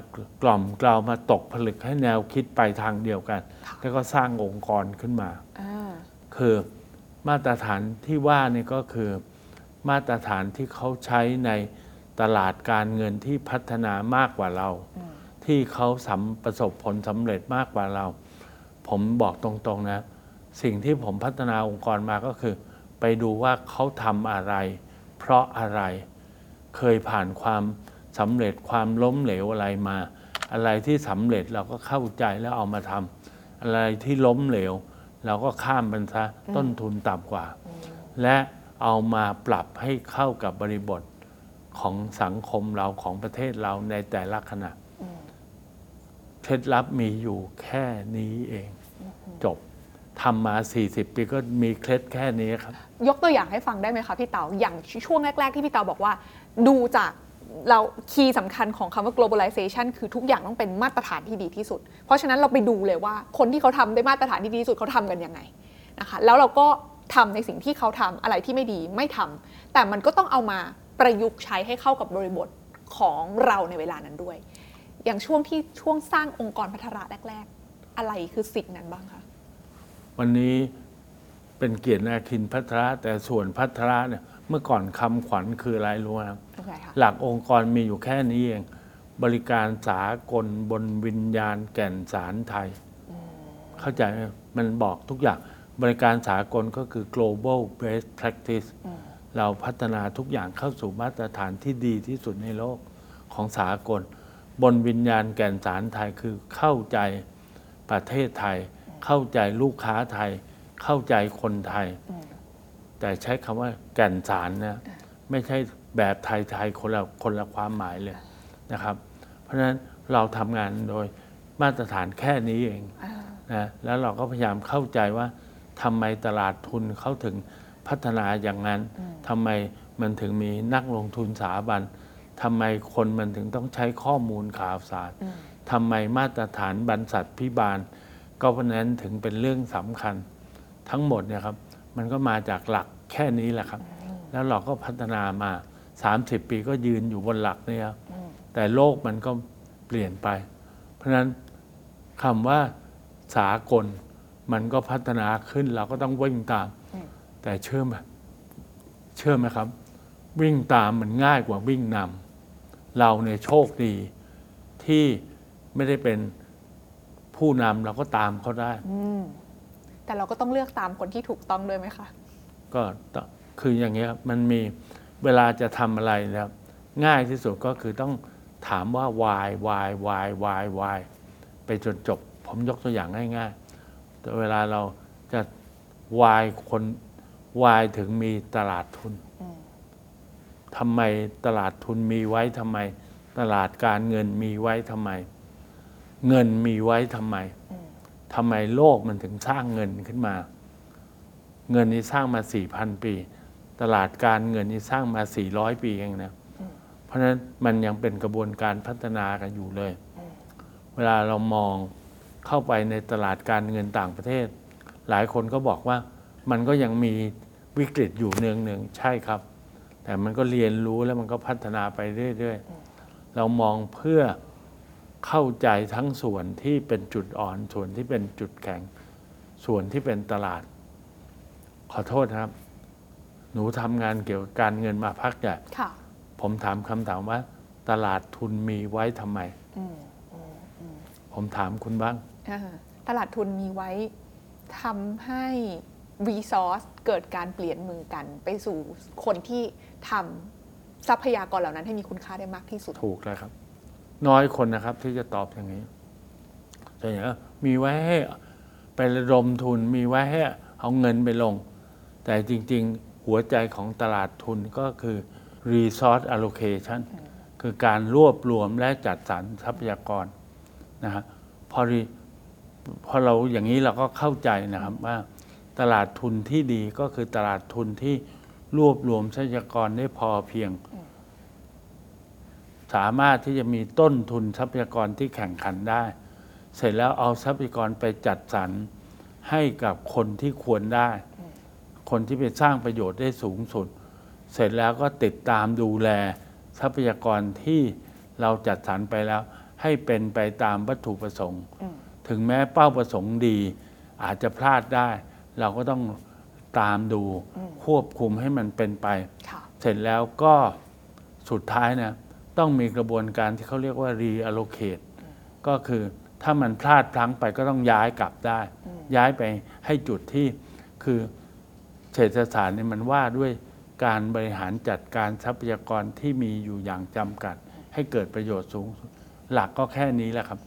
กล่อมกล่าวมาตกผลึกให้แนวคิดไปทางเดียวกัน แล้วก็สร้างองค์กรขึ้นมาอ่าคือมาตรฐานที่ว่านี่ก็คือ มาตรฐานที่เขาใช้ในตลาดการเงินที่พัฒนามากกว่าเราอืมที่เขาสำประสบผลสำเร็จมากกว่าเรา ผมบอกตรงๆนะ สิ่งที่ผมพัฒนาองค์กรมาก็คือ ไปดูว่าเขาทำอะไร เพราะอะไร เคยผ่านความสำเร็จความล้มเหลวอะไรมา อะไรที่สำเร็จเราก็เข้าใจแล้วเอามาทำอะไรที่ล้มเหลว เราก็ข้ามมันซะต้นทุนต่ำกว่า และเอามาปรับให้เข้ากับบริบทของสังคมเราของประเทศเราในแต่ละขณะ เคล็ดลับมีอยู่แค่นี้เอง จบทำมา 40 ปีก็มีเคล็ดแค่นี้ครับ ยกตัวอย่างให้ฟังได้ไหมคะพี่เต๋าอย่างช่วงแรก ๆ ที่พี่เต๋าบอกว่า ดูจากเราคีย์สำคัญของคำว่า globalization คือทุกอย่างต้องเป็นมาตรฐานที่ดีที่สุด เพราะฉะนั้นเราไปดูเลยว่าคนที่เขาทำได้มาตรฐานที่ดีที่สุดเขาทำกันยังไงนะคะแล้วเราก็ทำในสิ่งที่เขาทำอะไรที่ไม่ดีไม่ทำแต่มันก็ต้องเอามาประยุกต์ใช้ให้เข้ากับบริบทของเราในเวลานั้นด้วย อย่างช่วงที่ช่วงสร้างองค์กรพัฒนาแรก ๆ อะไรคือสิ่งนั้นบ้างคะวันนี้เป็นเกียรตินาคินพัทระแต่ส่วนพัทระเนี่ยเมื่อก่อนคำขวัญคืออะไรรู้ไหมครับอะไรคะหลักองค์กรมีอยู่แค่นี้เอง บริการสากลบนวิญญาณแก่นสารไทย เข้าใจไหมมันบอกทุกอย่างบริการสากลก็คือ global best practice เราพัฒนาทุกอย่างเข้าสู่มาตรฐานที่ดีที่สุดในโลกของสากล บนวิญญาณแก่นสารไทยคือเข้าใจประเทศไทย เข้าใจลูกค้าไทย เข้าใจคนไทย แต่ใช้คำว่าแก่นสารนะไม่ใช่แบบไทยๆคนละคนละความหมายเลยนะครับ เพราะฉะนั้นเราทำงานโดยมาตรฐานแค่นี้เองอ่านะแล้วเราก็พยายามเข้าใจว่าทำไมตลาดทุนเขาถึงพัฒนาอย่างนั้นทำไมมันถึงมีนักลงทุนสถาบัน ทำไมคนมันถึงต้องใช้ข้อมูลข่าวสารทำไมมาตรฐานบรรษัทพิบาล ก็เพราะนั้นถึงเป็นเรื่องสำคัญ ทั้งหมดเนี่ยครับ มันก็มาจากหลักแค่นี้แหละครับ แล้วเราก็พัฒนามา 30 ปีก็ยืนอยู่บนหลักเนี่ยครับแต่โลกมันก็เปลี่ยนไป เพราะฉะนั้นคำว่าสากลมันก็พัฒนาขึ้นเราก็ต้องวิ่งตาม แต่เชื่อไหมเชื่อไหมครับ วิ่งตามมันง่ายกว่าวิ่งนำ เราเนี่ยโชคดีที่ไม่ได้เป็นผู้นำเราก็ตามเขาได้แต่เราก็ต้องเลือกตามคนที่ถูกต้องด้วยไหมคะ ก็ต้องคืออย่างเงี้ยครับมันมีเวลาจะทำอะไรนะครับ ง่ายที่สุดก็คือต้องถามว่า why why why why why ไปจนจบ ผมยกตัวอย่างง่ายๆแต่เวลาเราจะ why คน why ถึงมีตลาดทุน ทำไมตลาดทุนมีไว้ทำไม ตลาดการเงินมีไว้ทำไม เงินมีไว้ทำไมทำไมโลกมันถึงสร้างเงินขึ้นมา เงินนี้สร้างมา4,000ปี ตลาดการเงินนี้สร้างมา400ปีเองนะเพราะฉะนั้นมันยังเป็นกระบวนการพัฒนากันอยู่เลย เวลาเรามองเข้าไปในตลาดการเงินต่างประเทศ หลายคนก็บอกว่ามันก็ยังมีวิกฤตอยู่เนืองหนึ่งใช่ครับ แต่มันก็เรียนรู้แล้วมันก็พัฒนาไปเรื่อยๆ เรามองเพื่อเข้าใจทั้งส่วนที่เป็นจุดอ่อน ส่วนที่เป็นจุดแข็ง ส่วนที่เป็นตลาด ขอโทษนะครับ หนูทำงานเกี่ยวกับการเงินมาพักใหญ่ค่ะผมถามคำถามว่า ตลาดทุนมีไว้ทำไมผมถามคุณบ้างอ่าตลาดทุนมีไว้ทำให้รีซอสเกิดการเปลี่ยนมือกันไปสู่คนที่ ทำทรัพยากรเหล่านั้นให้มีคุณค่าได้มากที่สุด ถูกแล้วครับ น้อยคนนะครับที่จะตอบอย่างนี้แต่อย่างนี้มีไว้ให้ไประดมทุนมีไว้ให้เอาเงินไปลง แต่จริง ๆ หัวใจของตลาดทุนก็คือ resource allocation คือการรวบรวมและจัดสรรทรัพยากรนะฮะพอพอเราอย่างนี้เราก็เข้าใจนะครับว่า ตลาดทุนที่ดีก็คือตลาดทุนที่ รวบรวมทรัพยากรได้พอเพียง สามารถที่จะมีต้นทุนทรัพยากรที่แข่งขันได้ เสร็จแล้วเอาทรัพยากรไปจัดสรรให้กับคนที่ควรได้ คนที่ไปสร้างประโยชน์ได้สูงสุด เสร็จแล้วก็ติดตามดูแลทรัพยากรที่เราจัดสรรไปแล้ว ให้เป็นไปตามวัตถุประสงค์อืมถึงแม้เป้าประสงค์ดี อาจจะพลาดได้ เราก็ต้อง ตามดู ควบคุมให้มันเป็นไปค่ะเสร็จแล้วก็สุดท้ายนะต้องมีกระบวนการที่เขาเรียกว่า reallocate ก็คือถ้ามันพลาดพลั้งไปก็ต้องย้ายกลับได้ ย้ายไปให้จุดที่คือเศรษฐศาสตร์เนี่ยมันว่าด้วยการบริหารจัดการทรัพยากรที่มีอยู่อย่างจำกัด ให้เกิดประโยชน์สูงสุดหลักก็แค่นี้แหละครับ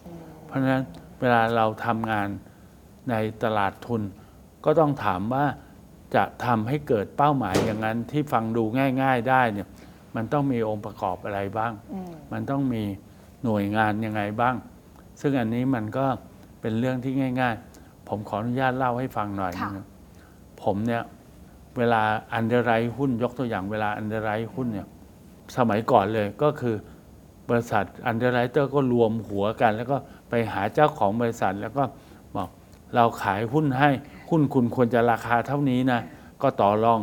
เพราะฉะนั้นเวลาเราทำงานในตลาดทุน ก็ต้องถามว่า จะทำให้เกิดเป้าหมายอย่างนั้นที่ฟังดูง่าย ๆ ได้เนี่ยมันต้องมีองค์ประกอบอะไรบ้างอืมมันต้องมีหน่วยงานยังไงบ้าง ซึ่งอันนี้มันก็เป็นเรื่องที่ง่าย ๆ ผมขออนุญาตเล่าให้ฟังหน่อยค่ะนะผมเนี่ยเวลาunderwrite หุ้นยกตัวอย่างเวลา underwrite หุ้นเนี่ยสมัยก่อนเลยก็คือบริษัท underwriter ก็รวมหัวกัน แล้วก็ไปหาเจ้าของบริษัทแล้วก็บอกเราขายหุ้นให้ หุ้นคุณควรจะราคาเท่านี้นะ ก็ต่อรอง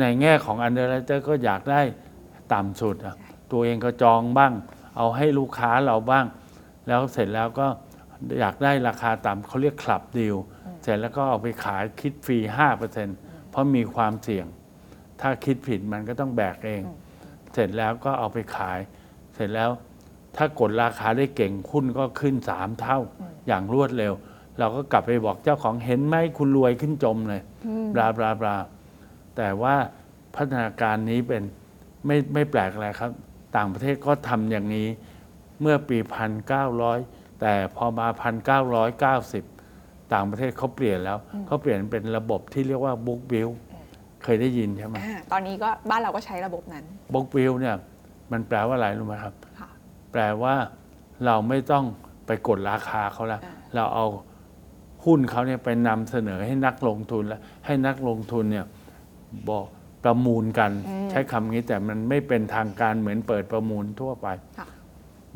ในแง่ของ underwriter ก็อยากได้ต่ำสุดอะตัวเองก็จองบ้าง เอาให้ลูกค้าเราบ้าง แล้วเสร็จแล้วก็อยากได้ราคาต่ำเขาเรียก club dealเสร็จแล้วก็เอาไปขายคิดฟรี 5%เพราะมีความเสี่ยง ถ้าคิดผิดมันก็ต้องแบกเอง เสร็จแล้วก็เอาไปขาย เสร็จแล้วถ้ากดราคาได้เก่งหุ้นก็ขึ้นสามเท่าอย่างรวดเร็ว เราก็กลับไปบอกเจ้าของเห็นไหมคุณรวยขึ้นจมเลยบลาบลาบลาแต่ว่าพัฒนาการนี้เป็นไม่ไม่แปลกอะไรครับ ต่างประเทศก็ทำอย่างนี้เมื่อปี 1900 แต่พอมา 1990 ต่างประเทศเขาเปลี่ยนแล้วเขาเปลี่ยนเป็นระบบที่เรียกว่า book build เคยได้ยินใช่ไหมอ่าตอนนี้ก็บ้านเราก็ใช้ระบบนั้น book build เนี่ยมันแปลว่าอะไรรู้ไหมครับค่ะแปลว่าเราไม่ต้องไปกดราคาเขาแล้วอ่าเราเอา หุ้นเขาเนี่ยไปนำเสนอให้นักลงทุนแล้วให้นักลงทุนเนี่ยบอกประมูลกันใช้คำนี้แต่มันไม่เป็นทางการเหมือนเปิดประมูลทั่วไปค่ะ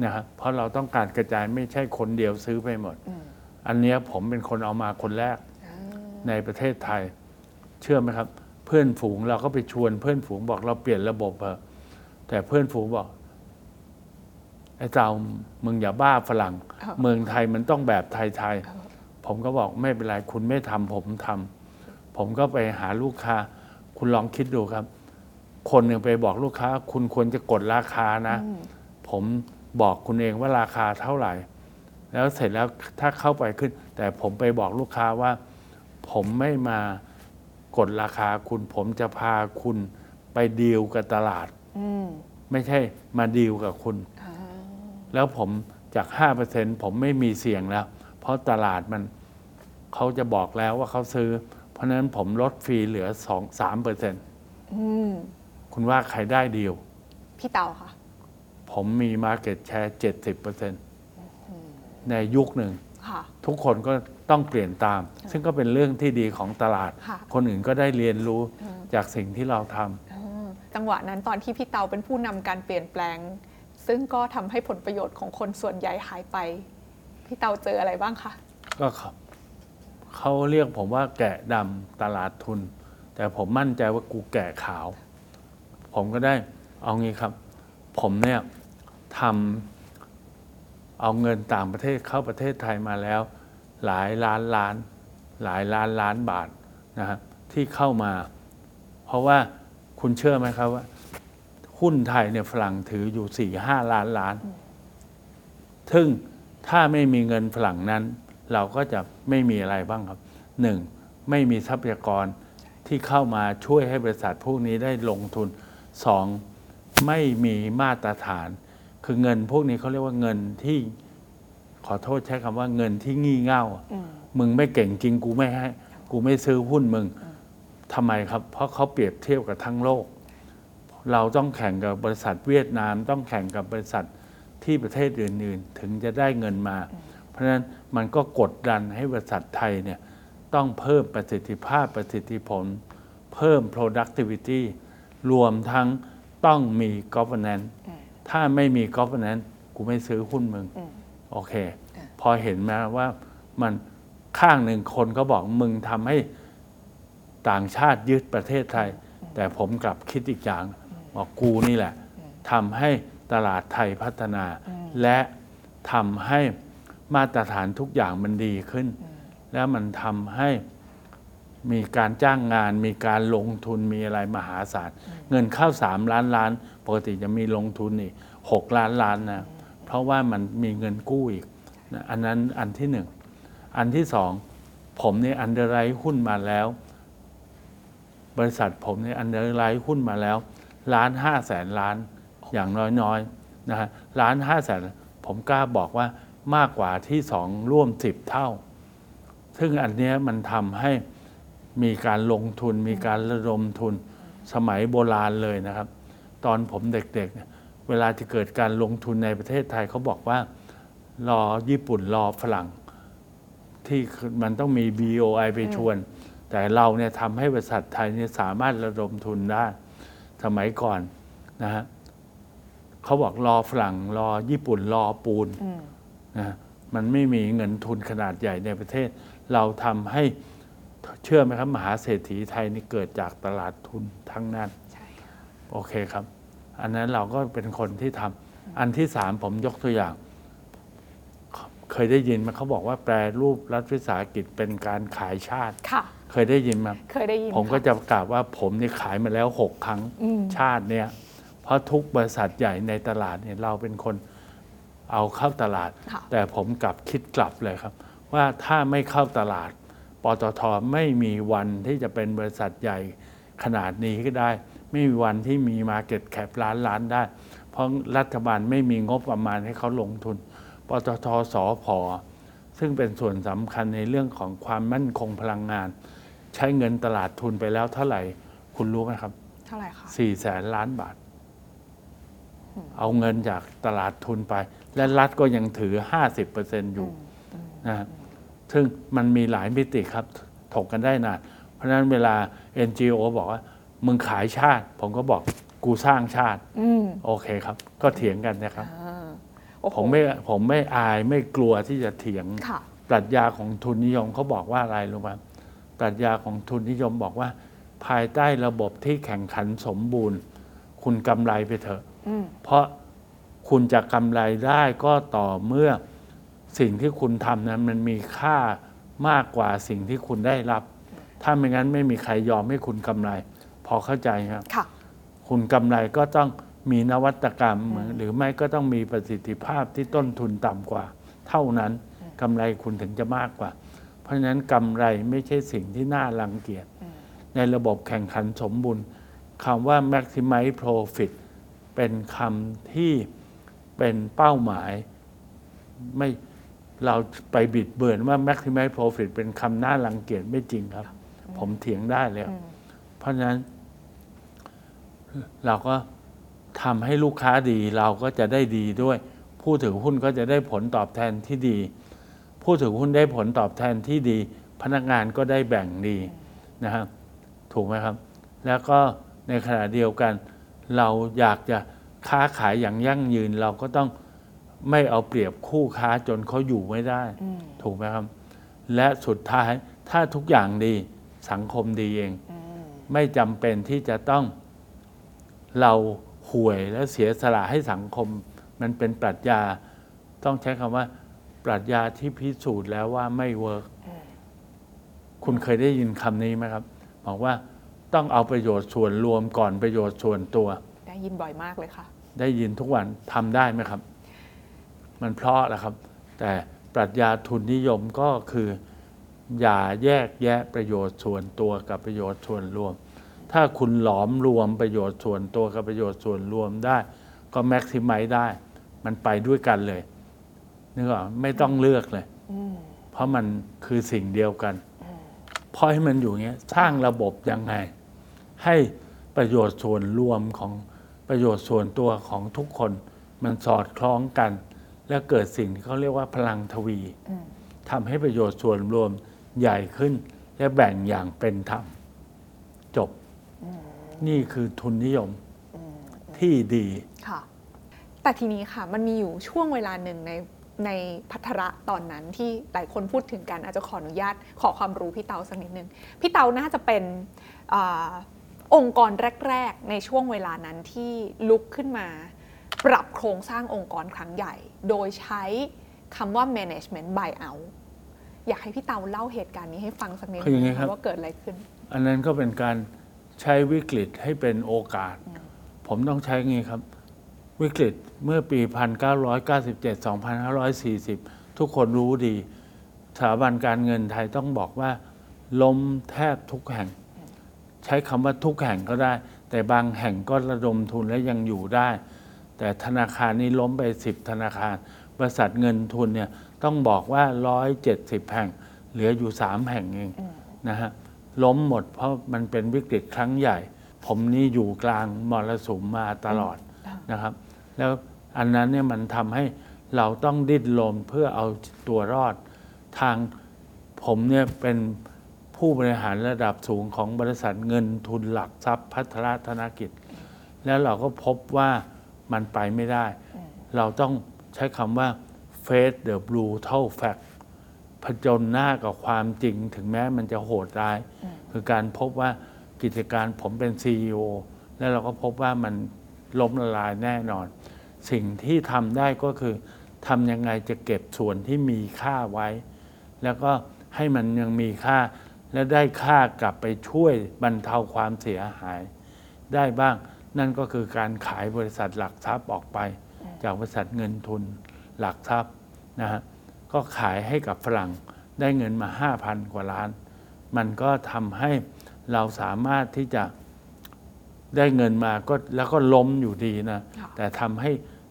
นะครับเพราะเราต้องการกระจายไม่ใช่คนเดียวซื้อไปหมดอืมอันเนี้ยผมเป็นคนเอามาคนแรกในประเทศไทย เชื่อไหมครับ เพื่อนฝูงเราก็ไปชวนเพื่อนฝูงบอกเราเปลี่ยนระบบเถอะแต่เพื่อนฝูงบอกไอ้เจ้ามึงอย่าบ้าฝรั่งอ้าวเมืองไทยมันต้องแบบไทยๆ ผมก็บอกไม่เป็นไรคุณไม่ทำผมทำผมก็ไปหาลูกค้า คุณลองคิดดูครับ คนหนึ่งไปบอกลูกค้า คุณควรจะกดราคานะ ผมบอกคุณเองว่าราคาเท่าไหร่ แล้วเสร็จแล้วถ้าเข้าไปขึ้น แต่ผมไปบอกลูกค้าว่า ผมไม่มากดราคาคุณ ผมจะพาคุณไปดีลกับตลาดอืมไม่ใช่มาดีลกับคุณอ่าแล้วผมจาก 5%ผมไม่มีเสี่ยงแล้ว เพราะตลาดมัน เขาจะบอกแล้วว่าเขาซื้อ เพราะฉะนั้นผมลดฟรีเหลือ2 3%อืมคุณว่าใครได้ดีลพี่เต่าค่ะ ผมมี Market Share 70%ในยุคหนึ่งค่ะทุกคนก็ต้องเปลี่ยนตาม ซึ่งก็เป็นเรื่องที่ดีของตลาดค่ะคนอื่นก็ได้เรียนรู้จากสิ่งที่เราทำอ่าจังหวะนั้นตอนที่พี่เตาเป็นผู้นำการเปลี่ยนแปลง ซึ่งก็ทำให้ผลประโยชน์ของคนส่วนใหญ่หายไป พี่เตาเจออะไรบ้างคะก็ เขาเรียกผมว่าแกะดำตลาดทุน แต่ผมมั่นใจว่ากูแกะขาว ผมก็ได้เอางี้ครับ ผมเนี่ยทำเอาเงินต่างประเทศเข้าประเทศไทยมาแล้ว หลายล้านล้าน หลายล้านล้านบาทนะครับที่เข้ามา เพราะว่าคุณเชื่อไหมครับว่า หุ้นไทยเนี่ยฝรั่งถืออยู่สี่ห้าล้านล้าน ซึ่งถ้าไม่มีเงินฝรั่งนั้น เราก็จะไม่มีอะไรบ้างครับหนึ่งไม่มีทรัพยากรที่เข้ามาช่วยให้บริษัทพวกนี้ได้ลงทุนสองไม่มีมาตรฐาน คือเงินพวกนี้เขาเรียกว่าเงินที่ขอโทษใช้คำว่าเงินที่งี่เง่าอะอืมมึงไม่เก่งจริงกูไม่ให้ กูไม่ซื้อหุ้นมึงทำไมครับ เพราะเขาเปรียบเทียบกับทั้งโลก เราต้องแข่งกับบริษัทเวียดนาม ต้องแข่งกับบริษัทที่ประเทศอื่น ๆ ถึงจะได้เงินมา เพราะฉะนั้นมันก็กดดันให้บริษัทไทยเนี่ยต้องเพิ่มประสิทธิภาพประสิทธิผล เพิ่ม productivity รวมทั้งต้องมี governance ถ้าไม่มี governance กูไม่ซื้อหุ้นมึง โอเค พอเห็นไหมว่ามันข้างหนึ่งคนก็บอกมึงทำให้ต่างชาติยึดประเทศไทย แต่ผมกลับคิดอีกอย่างบอกกูนี่แหละทำให้ตลาดไทยพัฒนา และทำให้ มาตรฐานทุกอย่างมันดีขึ้น แล้วมันทำให้มีการจ้างงาน มีการลงทุนมีอะไรมหาศาลเงินเข้าสามล้านล้าน ปกติจะมีลงทุนอีกหกล้านล้านนะเพราะว่ามันมีเงินกู้อีกนะอันนั้นอันที่หนึ่งอันที่สองผมเนี่ย underwrite หุ้นมาแล้ว บริษัทผมเนี่ย underwrite หุ้นมาแล้วล้านห้าแสนล้านอย่างน้อยๆนะฮะล้านห้าแสนผมกล้าบอกว่า มากกว่าที่สองร่วมสิบเท่า ซึ่งอันนี้มันทำให้มีการลงทุน มีการระดมทุนสมัยโบราณเลยนะครับ ตอนผมเด็กๆ เวลาจะเกิดการลงทุนในประเทศไทยเขาบอกว่า รอญี่ปุ่นรอฝรั่ง ที่มันต้องมี BOI ไปชวน แต่เราเนี่ยทำให้บริษัทไทยเนี่ยสามารถระดมทุนได้สมัยก่อนนะฮะเขาบอกรอฝรั่งรอญี่ปุ่นรอปูน นะฮะมันไม่มีเงินทุนขนาดใหญ่ในประเทศ เราทำให้เชื่อไหมครับ มหาเศรษฐีไทยนี่เกิดจากตลาดทุนทั้งนั้นใช่ค่ะโอเคครับ อันนั้นเราก็เป็นคนที่ทำอันที่สามผมยกตัวอย่าง เคยได้ยินไหมเขาบอกว่าแปรรูปรัฐวิสาหกิจเป็นการขายชาติค่ะเคยได้ยินไหมเคยได้ยินผมก็ค่จะประกาศว่าผมนี่ขายมาแล้วหกครั้งอืมชาติเนี่ย เพราะทุกบริษัทใหญ่ในตลาดเนี่ยเราเป็นคน เอาเข้าตลาดค่ะแต่ผมกลับคิดกลับเลยครับ ว่าถ้าไม่เข้าตลาดปตทไม่มีวันที่จะเป็นบริษัทใหญ่ขนาดนี้ก็ได้ ไม่มีวันที่มีมาเก็ตแคปล้านล้านได้ เพราะรัฐบาลไม่มีงบประมาณให้เขาลงทุนปตทสอพอซึ่งเป็นส่วนสำคัญในเรื่องของความมั่นคงพลังงาน ใช้เงินตลาดทุนไปแล้วเท่าไหร่ คุณรู้ไหมครับ เท่าไหร่คะสี่แสนล้านบาท เอาเงินจากตลาดทุนไป และรัฐก็ยังถือ 50%อยู่นะฮะซึ่งมันมีหลายมิติครับ ถกกันได้นานเพราะฉะนั้นเวลา NGO บอกว่า มึงขายชาติ ผมก็บอกกูสร้างชาติอืมโอเคครับ ก็เถียงกันนะครับอ่าโอ้โหผมไม่ผมไม่อายไม่กลัวที่จะเถียงค่ะปรัชญาของทุนนิยมเขาบอกว่าอะไรรู้ไหมปรัชญาของทุนนิยมบอกว่า ภายใต้ระบบที่แข่งขันสมบูรณ์ คุณกำไรไปเถอะอืมเพราะ คุณจะกำไรได้ก็ต่อเมื่อสิ่งที่คุณทำนั้นมันมีค่ามากกว่าสิ่งที่คุณได้รับ ถ้าไม่งั้นไม่มีใครยอมให้คุณกำไร พอเข้าใจครับค่ะ คุณกำไรก็ต้องมีนวัตกรรม หรือไม่ก็ต้องมีประสิทธิภาพที่ต้นทุนต่ำกว่า เท่านั้นกำไรคุณถึงจะมากกว่า เพราะฉะนั้นกำไรไม่ใช่สิ่งที่น่ารังเกียจ ในระบบแข่งขันสมบูรณ์คำว่า maximize profit เป็นคำที่ เป็นเป้าหมายไม่เราไปบิดเบือนว่า maximize profit เป็นคำน่ารังเกียจไม่จริงครับ ผมเถียงได้เลยครับเพราะฉะนั้น เราก็ทำให้ลูกค้าดี เราก็จะได้ดีด้วย ผู้ถือหุ้นก็จะได้ผลตอบแทนที่ดี ผู้ถือหุ้นได้ผลตอบแทนที่ดี พนักงานก็ได้แบ่งดีนะครับ ถูกไหมครับ แล้วก็ในขณะเดียวกัน เราอยากจะ ค้าขายอย่างยั่งยืนเราก็ต้องไม่เอาเปรียบคู่ค้าจนเขาอยู่ไม่ได้ ถูกไหมครับ และสุดท้ายถ้าทุกอย่างดีสังคมดีเอง ไม่จำเป็นที่จะต้องเราห่วยและเสียสละให้สังคม มันเป็นปรัชญา ต้องใช้คำว่า ปรัชญาที่พิสูจน์แล้วว่าไม่เวิร์กคุณเคยได้ยินคำนี้ไหมครับ บอกว่าต้องเอาประโยชน์ส่วนรวมก่อนประโยชน์ส่วนตัว ได้ยินบ่อยมากเลยค่ะ ได้ยินทุกวันทำได้ไหมครับ มันเพราะแหละครับ แต่ปรัชญาทุนนิยมก็คือ อย่าแยกแยะประโยชน์ส่วนตัวกับประโยชน์ส่วนรวม ถ้าคุณหลอมรวมประโยชน์ส่วนตัวกับประโยชน์ส่วนรวมได้ ก็แม็กซิมัยได้ มันไปด้วยกันเลยนึกออกไม่ต้องเลือกเลยเพราะมันคือสิ่งเดียวกันเพราะให้มันอยู่อย่างเงี้ยสร้างระบบยังไง ให้ประโยชน์ส่วนรวมของ ประโยชน์ส่วนตัวของทุกคนมันสอดคล้องกัน และเกิดสิ่งที่เขาเรียกว่าพลังทวีทำให้ประโยชน์ส่วนรวมใหญ่ขึ้น และแบ่งอย่างเป็นธรรม จบ นี่คือทุนนิยมที่ดีค่ะแต่ทีนี้ค่ะ มันมีอยู่ช่วงเวลาหนึ่งในในพัทระตอนนั้นที่หลายคนพูดถึงกันอาจจะขออนุญาตขอความรู้พี่เตาสักนิดนึงพี่เตาน่าจะเป็น อาองค์กรแรก ๆ ในช่วงเวลานั้นที่ลุกขึ้นมา ปรับโครงสร้างองค์กรครั้งใหญ่ โดยใช้คำว่า management buyout อยากให้พี่เตาเล่าเหตุการณ์นี้ให้ฟังสักนิดคืออย่างนี้นึงครับ ว่าเกิดอะไรขึ้น อันนั้นก็เป็นการใช้วิกฤตให้เป็นโอกาส ผมต้องใช้งี้ครับ วิกฤตเมื่อปี 1997 2540 ทุกคนรู้ดี สถาบันการเงินไทยต้องบอกว่า ล้มแทบทุกแห่ง ใช้คำว่าทุกแห่งก็ได้ แต่บางแห่งก็ระดมทุนและยังอยู่ได้ แต่ธนาคารนี้ล้มไป 10 ธนาคาร บริษัทเงินทุนเนี่ยต้องบอกว่า 170 แห่ง เหลืออยู่ 3 แห่งเองนะฮะล้มหมดเพราะมันเป็นวิกฤตครั้งใหญ่ ผมนี่อยู่กลางมรสุมมาตลอดนะครับ แล้วอันนั้นเนี่ยมันทำให้เราต้องดิ้นรนเพื่อเอาตัวรอดทางผมเนี่ยเป็น ผู้บริหารระดับสูงของบริษัทเงินทุนหลักทรัพย์พัฒนาธนกิจ แล้วเราก็พบว่ามันไปไม่ได้ เราต้องใช้คำว่า face the brutal fact ผจญหน้ากับความจริงถึงแม้มันจะโหดร้าย คือการพบว่ากิจการผมเป็น CEO แล้วเราก็พบว่ามันล้มละลายแน่นอน สิ่งที่ทำได้ก็คือทำยังไงจะเก็บส่วนที่มีค่าไว้ แล้วก็ให้มันยังมีค่า และได้ค่ากลับไปช่วยบรรเทาความเสียหาย ได้บ้างนั่นก็คือการขายบริษัทหลักทรัพย์ออกไป จากบริษัทเงินทุนหลักทรัพย์นะฮะก็ขายให้กับฝรั่งได้เงินมา 5,000 กว่าล้าน มันก็ทำให้เราสามารถที่จะได้เงินมาก็แล้วก็ล้มอยู่ดีนะค่ะแต่ทำให้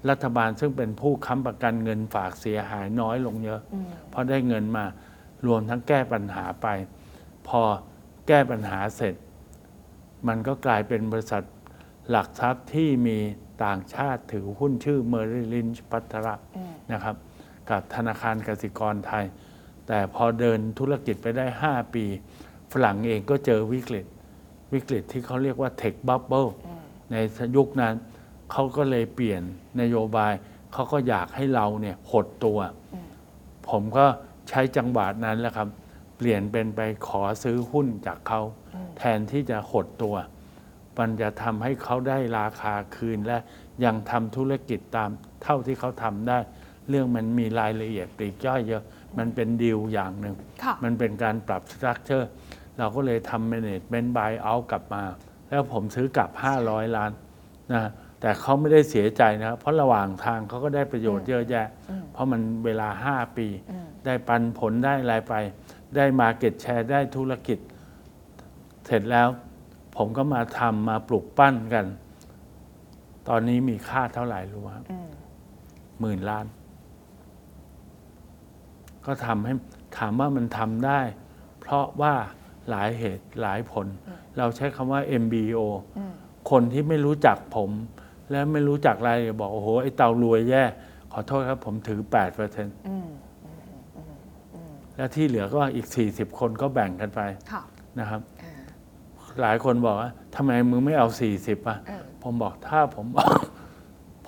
รัฐบาลซึ่งเป็นผู้ค้ำประกันเงินฝากเสียหายน้อยลงเยอะ เพราะได้เงินมารวมทั้งแก้ปัญหาไป พอแก้ปัญหาเสร็จ มันก็กลายเป็นบริษัทหลักทรัพย์ที่มีต่างชาติถือหุ้นชื่อเมอริลินพัทระนะครับ กับธนาคารกสิกรไทย แต่พอเดินธุรกิจไปได้ 5 ปี ฝรั่งเองก็เจอวิกฤต วิกฤตที่เขาเรียกว่าเทคบับเบิลในยุคนั้นเขาก็เลยเปลี่ยนนโยบาย เขาก็อยากให้เราเนี่ยหดตัว ผมก็ใช้จังหวะนั้นแหละครับ เปลี่ยนเป็นไปขอซื้อหุ้นจากเขา แทนที่จะหดตัว มันจะทำให้เขาได้ราคาคืนและยังทำธุรกิจตามเท่าที่เขาทำได้ เรื่องมันมีรายละเอียดปลีกย่อยเยอะ มันเป็นดีลอย่างหนึ่งค่ะมันเป็นการปรับสตรัคเจอร์ เราก็เลยทำเมเนจเมนต์บายเอากลับมา แล้วผมซื้อกลับ 500 ล้านนะแต่เขาไม่ได้เสียใจนะครับเพราะระหว่างทางเขาก็ได้ประโยชน์เยอะแยะ เพราะมันเวลา 5 ปี ได้ปันผลได้อะไรไป ได้มาเก็ตแชร์ได้ธุรกิจ เสร็จแล้ว ผมก็มาทำมาปลูกปั้นกัน ตอนนี้มีค่าเท่าไหร่รู้ไหมครับหมื่นล้าน ก็ทำให้ถามว่ามันทำได้ เพราะว่าหลายเหตุหลายผล เราใช้คำว่า MBO คนที่ไม่รู้จักผม และไม่รู้จักรายละเอียดบอก โอ้โห ไอ้เตารวยแย่ ขอโทษครับผมถือ8เปอร์เซ็นต์ แล้วที่เหลือก็อีก 40 คนก็แบ่งกันไปค่ะนะครับอ่าหลายคนบอกว่าทำไมมึงไม่เอา 40อะ เออ ผมบอกถ้าผมเอา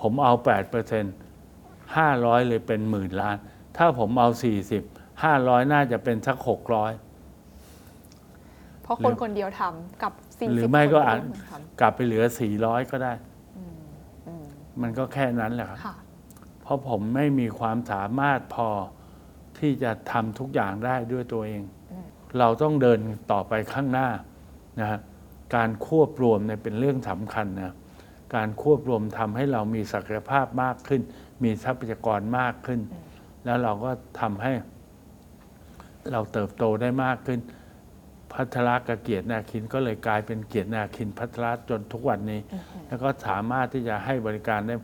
ผมเอา8เปอร์เซ็นต์500เลยเป็นหมื่นล้าน ถ้าผมเอา 40 500 น่าจะเป็นสัก 600 เพราะคนคนเดียวทำกับสี่หรืสิอบไม่ก็คนอาจร่วมกันทกลับไปเหลือ 400 ก็ได้ำมันก็แค่นั้นแหละครับ ค่ะ เพราะผมไม่มีความสามารถพอ ที่จะทำทุกอย่างได้ด้วยตัวเอง เราต้องเดินต่อไปข้างหน้านะฮะการควบรวมเนี่ยเป็นเรื่องสำคัญนะการควบรวมทำให้เรามีศักยภาพมากขึ้น มีทรัพยากรมากขึ้น แล้วเราก็ทำให้เราเติบโตได้มากขึ้น พัฒระกับเกียรตินาคินก็เลยกลายเป็นเกียรตินาคินพัฒระจนทุกวันนี้ แล้วก็สามารถที่จะให้บริการได้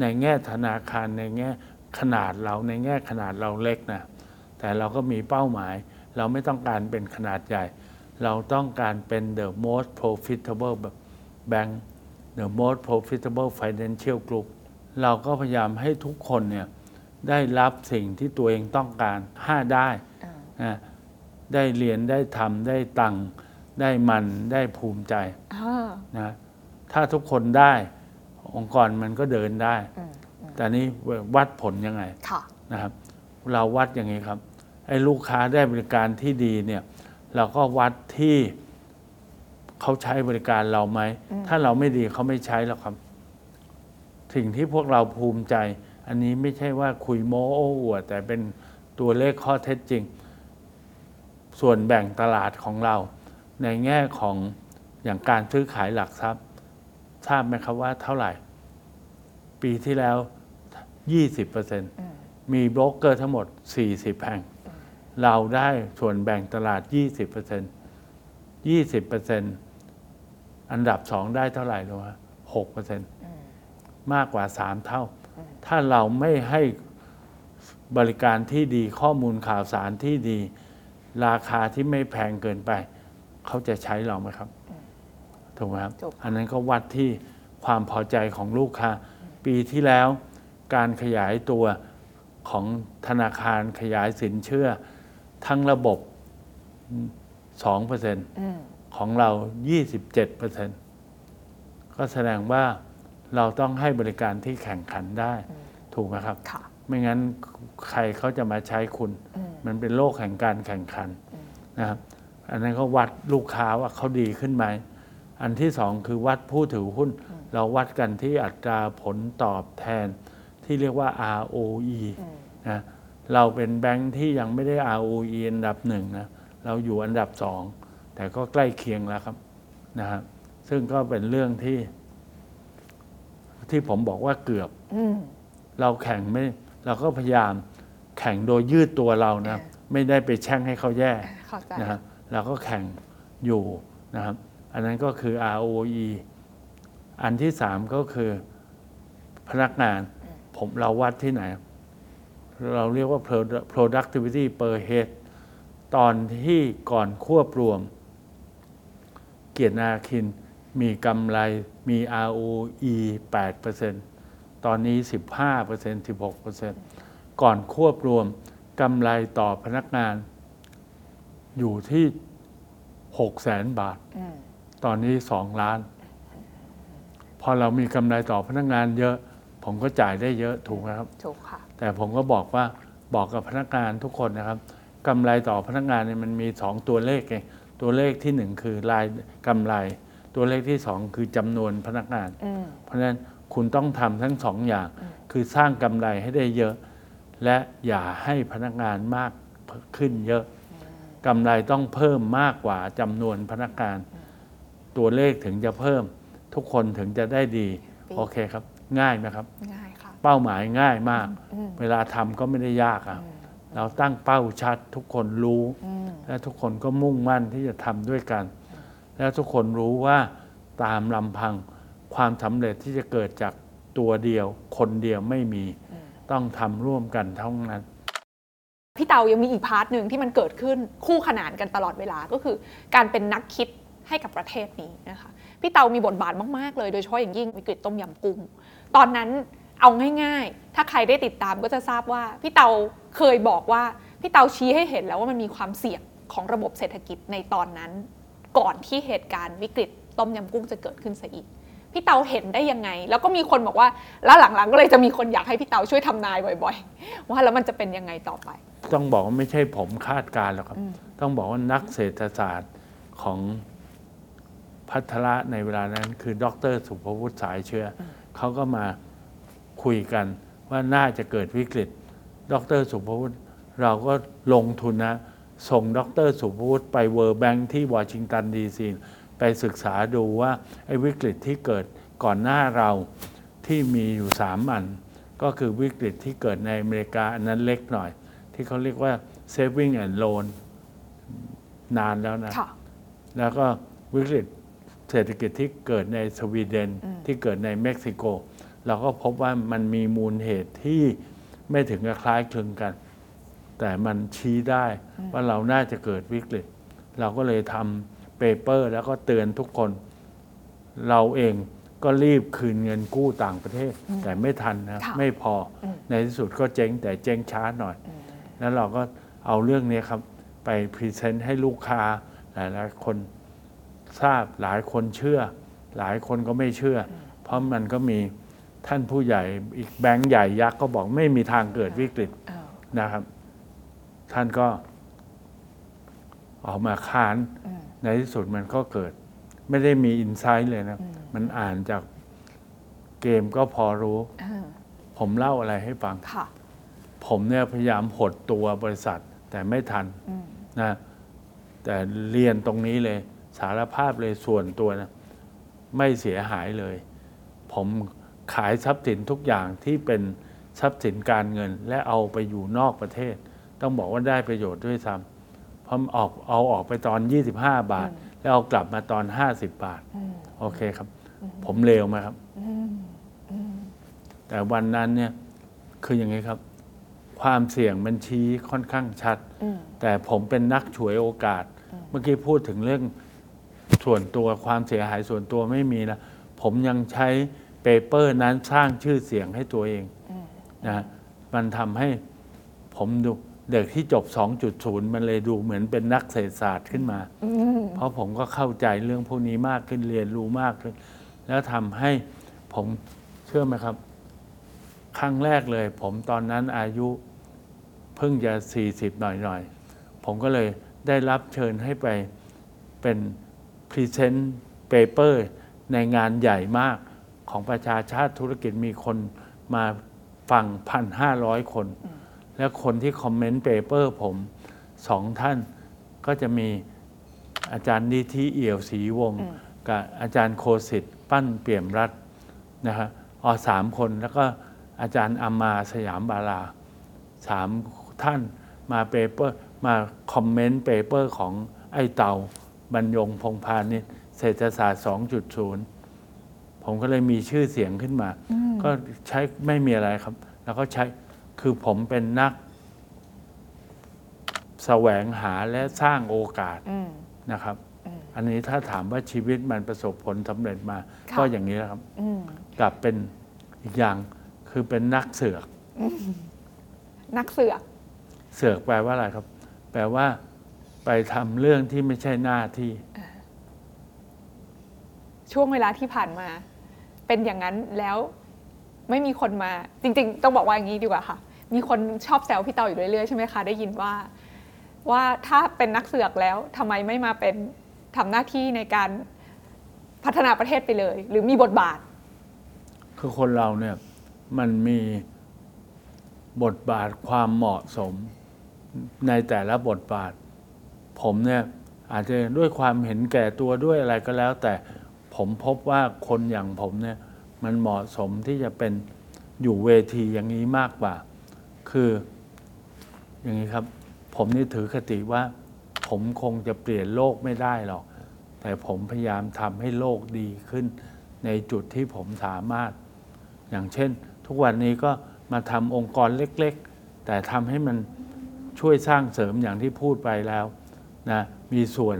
ในแง่ธนาคารในแง่ขนาดเราในแง่ขนาดเราเล็กนะ แต่เราก็มีเป้าหมาย เราไม่ต้องการเป็นขนาดใหญ่ เราต้องการเป็น the most profitable bank the most profitable financial group เราก็พยายามให้ทุกคนเนี่ยได้รับสิ่งที่ตัวเองต้องการห้าได้อ่านะได้เรียนได้ทำได้ตังค์ได้มันได้ภูมิใจอ่านะถ้าทุกคนได้องค์กรมันก็เดินได้อืมแต่นี้วัดผลยังไงค่ะนะครับ เราวัดอย่างนี้ครับ ไอ้ลูกค้าได้บริการที่ดีเนี่ยเราก็วัดที่เขาใช้บริการเราไหม ถ้าเราไม่ดีเขาไม่ใช้แล้วครับสิ่งที่พวกเราภูมิใจ อันนี้ไม่ใช่ว่าคุยโม้โอ้อวดแต่เป็นตัวเลขข้อเท็จจริง ส่วนแบ่งตลาดของเรา ในแง่ของอย่างการซื้อขายหลักทรัพย์ ทราบไหมครับว่าเท่าไหร่ ปีที่แล้ว 20%มีโบรกเกอร์ทั้งหมด 40 แห่ง เราได้ส่วนแบ่งตลาด 20% 20%อันดับสองได้เท่าไหร่รู้ไหม6%มากกว่า3เท่า ถ้าเราไม่ให้บริการที่ดีข้อมูลข่าวสารที่ดี ราคาที่ไม่แพงเกินไป เขาจะใช้เราไหมครับ ถูกไหมครับถูกอันนั้นก็วัดที่ความพอใจของลูกค้า ปีที่แล้ว การขยายตัวของธนาคารขยายสินเชื่อ ทั้งระบบ2%อืมของเรา 27%ก็แสดงว่าเราต้องให้บริการที่แข่งขันได้ ถูกไหมครับค่ะไม่งั้นใครเขาจะมาใช้คุณ มันเป็นโลกแห่งการแข่งขันนะครับ อันนั้นก็วัดลูกค้าว่าเขาดีขึ้นไหม อันที่สองคือวัดผู้ถือหุ้น เราวัดกันที่อัตราผลตอบแทนที่เรียกว่า ROE นะ เราเป็นแบงค์ที่ยังไม่ได้ ROE อันดับหนึ่งนะเราอยู่อันดับสองแต่ก็ใกล้เคียงแล้วครับนะครับซึ่งก็เป็นเรื่องที่ ที่ผมบอกว่าเกือบอืมเราแข่งไม่ เราก็พยายามแข่งโดยยืดตัวเรานะอ่าไม่ได้ไปแช่งให้เขาแย่เข้าใจนะครับเราก็แข่งอยู่นะครับ อันนั้นก็คือ ROE อันที่สามก็คือพนักงาน ผมเราวัดที่ไหน เราเรียกว่า produ- productivity per head ตอนที่ก่อนควบรวม เกียรตินาคินมีกำไรมี ROE 8%ตอนนี้ 15% 16%ก่อนควบรวมกำไรต่อพนักงาน อยู่ที่ 6 แสนบาทอืมตอนนี้ 2 ล้าน พอเรามีกำไรต่อพนักงานเยอะ ผมก็จ่ายได้เยอะถูกไหมครับ ถูกค่ะ แต่ผมก็บอกว่าบอกกับพนักงานทุกคนนะครับกำไรต่อพนักงานเนี่ยมันมีสองตัวเลขไงตัวเลขที่หนึ่งคือรายกำไร ตัวเลขที่สองคือจำนวนพนักงานอืมเพราะฉะนั้นคุณต้องทำทั้งสองอย่าง คือสร้างกำไรให้ได้เยอะ และอย่าให้พนักงานมากขึ้นเยอะกำไรต้องเพิ่มมากกว่าจำนวนพนักงาน ตัวเลขถึงจะเพิ่ม ทุกคนถึงจะได้ดี โอเคครับ ง่ายไหมครับ ง่ายค่ะ เป้าหมายง่ายมากอืมเวลาทำก็ไม่ได้ยากอะเราตั้งเป้าชัดทุกคนรู้อืมและทุกคนก็มุ่งมั่นที่จะทำด้วยกัน และทุกคนรู้ว่าตามลำพังความสำเร็จที่จะเกิดจากตัวเดียว คนเดียวไม่มีต้องทำร่วมกันเท่านั้นพี่เตายังมีอีก part หนึ่งที่มันเกิดขึ้นคู่ขนานกันตลอดเวลาก็คือ การเป็นนักคิดให้กับประเทศนี้นะคะพี่เตามีบทบาทมาก ๆ เลยโดยเฉพาะอย่างยิ่งวิกฤตต้มยำกุ้ง ตอนนั้นเอาง่ายๆ ถ้าใครได้ติดตามก็จะทราบว่าพี่เตาเคยบอกว่าพี่เตาชี้ให้เห็นแล้วว่ามันมีความเสี่ยงของระบบเศรษฐกิจในตอนนั้น ก่อนที่เหตุการณ์วิกฤตต้มยำกุ้งจะเกิดขึ้นซะอีกพี่เตาเห็นได้ยังไง แล้วก็มีคนบอกว่า แล้วหลังๆ ก็เลยจะมีคนอยากให้พี่เตาช่วยทำนายบ่อย ๆ ว่าแล้วมันจะเป็นยังไงต่อไป ต้องบอกว่าไม่ใช่ผมคาดการณ์หรอกครับ ต้องบอกว่านักเศรษฐศาสตร์ของพัทระในเวลานั้น คือดรสุภวุฒิสายเชื้ออ เขาก็มาคุยกันว่าน่าจะเกิดวิกฤต ดรสุภวุฒิเราก็ลงทุนนะ ส่งดรสุภวุฒิไป World Bank ที่วอชิงตันดีซีไปศึกษาดูว่าไอ้วิกฤตที่เกิดก่อนหน้าเราที่มีอยู่สามอัน ก็คือวิกฤตที่เกิดในอเมริกาอันนั้นเล็กหน่อย ที่เขาเรียกว่า saving and loan นานแล้วนะค่ะแล้วก็วิกฤต เศรษฐกิจที่เกิดในสวีเดนที่เกิดในเม็กซิโก เราก็พบว่ามันมีมูลเหตุที่ไม่ถึงกับคล้ายคลึงกัน แต่มันชี้ได้ว่าเราน่าจะเกิดวิกฤต เราก็เลยทำเปเปอร์ แล้วก็เตือนทุกคน เราเองก็รีบคืนเงินกู้ต่างประเทศ แต่ไม่ทันนะค่ะไม่พออมในที่สุดก็เจ๊งแต่เจ๊งช้าหน่อย แล้วเราก็เอาเรื่องนี้ครับ ไปพรีเซนต์ให้ลูกค้าหลายๆคน ทราบหลายคนเชื่อ หลายคนก็ไม่เชื่อ เพราะมันก็มีท่านผู้ใหญ่อีกแบงค์ใหญ่ยักษ์ก็บอกไม่มีทางเกิดวิกฤตเออนะครับ ท่านก็ออกมาค้านอืมในที่สุดมันก็เกิด ไม่ได้มีอินไซต์เลยนะอืมมันอ่านจากเกมก็พอรู้เออผมเล่าอะไรให้ฟังค่ะผมเนี่ยพยายามหดตัวบริษัทแต่ไม่ทันอืมนะแต่เรียนตรงนี้เลย สารภาพเลยส่วนตัวนะไม่เสียหายเลย ผมขายทรัพย์สินทุกอย่างที่เป็นทรัพย์สินการเงิน และเอาไปอยู่นอกประเทศ ต้องบอกว่าได้ประโยชน์ด้วยซ้ำเพราะออกเอาออกไปตอน 25 บาท แล้วเอากลับมาตอน 50 บาทอืมโอเคครับ ผมเลวไหมครับอืมอืมแต่วันนั้นเนี่ยคืออย่างนี้ครับ ความเสี่ยงมันชี้ค่อนข้างชัดอืมแต่ผมเป็นนักฉวยโอกาส เมื่อกี้พูดถึงเรื่อง ส่วนตัวความเสียหายส่วนตัวไม่มีนะผมยังใช้เปเปอร์นั้นสร้างชื่อเสียงให้ตัวเองอืมนะมันทำให้ผมดูเด็กที่จบ 2.0 มันเลยดูเหมือนเป็นนักเศรษฐศาสตร์ขึ้นมาอืมเพราะผมก็เข้าใจเรื่องพวกนี้มากขึ้นเรียนรู้มากขึ้น แล้วทำให้ผมเชื่อไหมครับ ครั้งแรกเลย ผมตอนนั้นอายุเพิ่งจะ 40 หน่อยๆ ผมก็เลยได้รับเชิญให้ไปเป็น present paper ในงานใหญ่มากของประชาชาติธุรกิจมีคนมาฟังพันห้าร้อยคน แล้วคนที่ comment paper ผมสองท่านก็จะมีอาจารย์นิธิเอี่ยวศรีวงศ์อืมกับอาจารย์โคสิทธิ์ปั้นเปี่ยมรัตน์นะฮะอ๋อสามคนแล้วก็อาจารย์อัมมารสยามวาลาสามท่านมา paper มา comment paper ของไอ้เตา บรรยงพงษ์พานิชเศรษฐศาสตร์ 2.0 ผมก็เลยมีชื่อเสียงขึ้นมาอืมก็ใช้ไม่มีอะไรครับ แล้วก็ใช้คือผมเป็นนัก แสวงหาและสร้างโอกาสอืมนะครับอืมอันนี้ถ้าถามว่าชีวิตมันประสบผลสำเร็จมาค่ะก็อย่างนี้แหละครับอืมกลับเป็นอีกอย่างคือเป็นนักเสือก นักเสือก เสือกแปลว่าอะไรครับ แปลว่า ไปทำเรื่องที่ไม่ใช่หน้าที่ ช่วงเวลาที่ผ่านมา เป็นอย่างนั้นแล้วไม่มีคนมา จริง ๆ ต้องบอกว่าอย่างนี้ดีกว่าค่ะ มีคนชอบแซวพี่เตาอยู่เรื่อยๆใช่ไหมคะได้ยินว่า ว่าถ้าเป็นนักเสือกแล้วทำไมไม่มาเป็นทำหน้าที่ในการพัฒนาประเทศไปเลย หรือมีบทบาท คือคนเราเนี่ยมันมีบทบาทความเหมาะสมในแต่ละบทบาท ผมเนี่ยอาจจะด้วยความเห็นแก่ตัวด้วยอะไรก็แล้ว แต่ผมพบว่าคนอย่างผมเนี่ยมันเหมาะสมที่จะเป็นอยู่เวทีอย่างนี้มากกว่า คืออย่างนี้ครับ ผมนี่ถือคติว่า ผมคงจะเปลี่ยนโลกไม่ได้หรอก แต่ผมพยายามทำให้โลกดีขึ้น ในจุดที่ผมสามารถ อย่างเช่น ทุกวันนี้ก็มาทำองค์กรเล็ก ๆ แต่ทำให้มันช่วยสร้างเสริมอย่างที่พูดไปแล้ว นะมีส่วน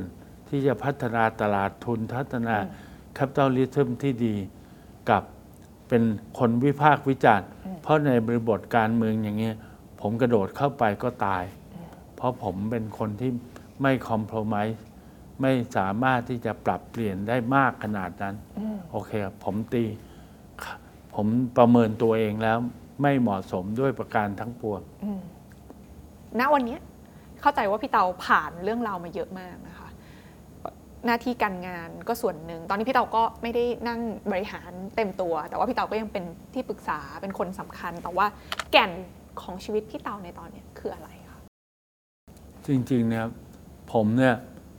ที่จะพัฒนาตลาดทุนพัฒนาแคปิตอลิทึมที่ดีกับเป็นคนวิพากษ์วิจารณ์ เพราะในบริบทการเมืองอย่างเงี้ยผมกระโดดเข้าไปก็ตาย เพราะผมเป็นคนที่ไม่คอม p r o m i s e ไม่สามารถที่จะปรับเปลี่ยนได้มากขนาดนั้น โอเคครับผมตี ผมประเมินตัวเองแล้วไม่เหมาะสมด้วยประการทั้งปวงณวันเนี้ย เข้าใจว่าพี่เตาผ่านเรื่องราวมาเยอะมากนะคะหน้าที่การงานก็ส่วนหนึ่ง ตอนนี้พี่เตาก็ไม่ได้นั่งบริหารเต็มตัว แต่ว่าพี่เตาก็ยังเป็นที่ปรึกษาเป็นคนสำคัญ แต่ว่าแก่นของชีวิตพี่เตาในตอนนี้คืออะไรคะจริงๆเนี่ยผมเนี่ย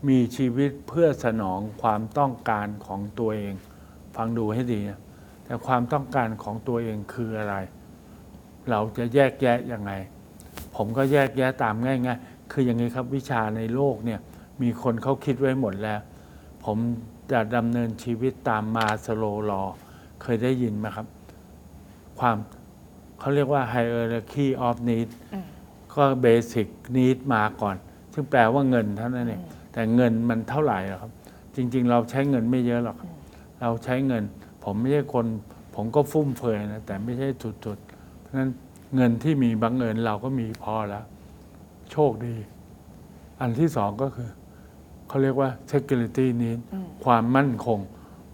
มีชีวิตเพื่อสนองความต้องการของตัวเอง ฟังดูให้ดีนะแต่ความต้องการของตัวเองคืออะไร เราจะแยกแยะยังไง ผมก็แยกแยะตามง่ายๆ คืออย่างนี้ครับวิชาในโลกเนี่ยมีคนเขาคิดไว้หมดแล้ว ผมจะดำเนินชีวิตตามมาสโลลอเคยได้ยินไหมครับ ความเขาเรียกว่า hierarchy of need อืมก็เบสิกนีดมาก่อน ซึ่งแปลว่าเงินเท่านั้นเองแต่เงินมันเท่าไหร่หรอครับ จริง ๆ เราใช้เงินไม่เยอะหรอกครับเราใช้เงิน ผมไม่ใช่คน ผมก็ฟุ่มเฟือยนะแต่ไม่ใช่จุดๆเพราะฉะนั้นเงินที่มีบังเอิญเราก็มีพอแล้ว โชคดี อันที่สองก็คือ เขาเรียกว่า security need ความมั่นคง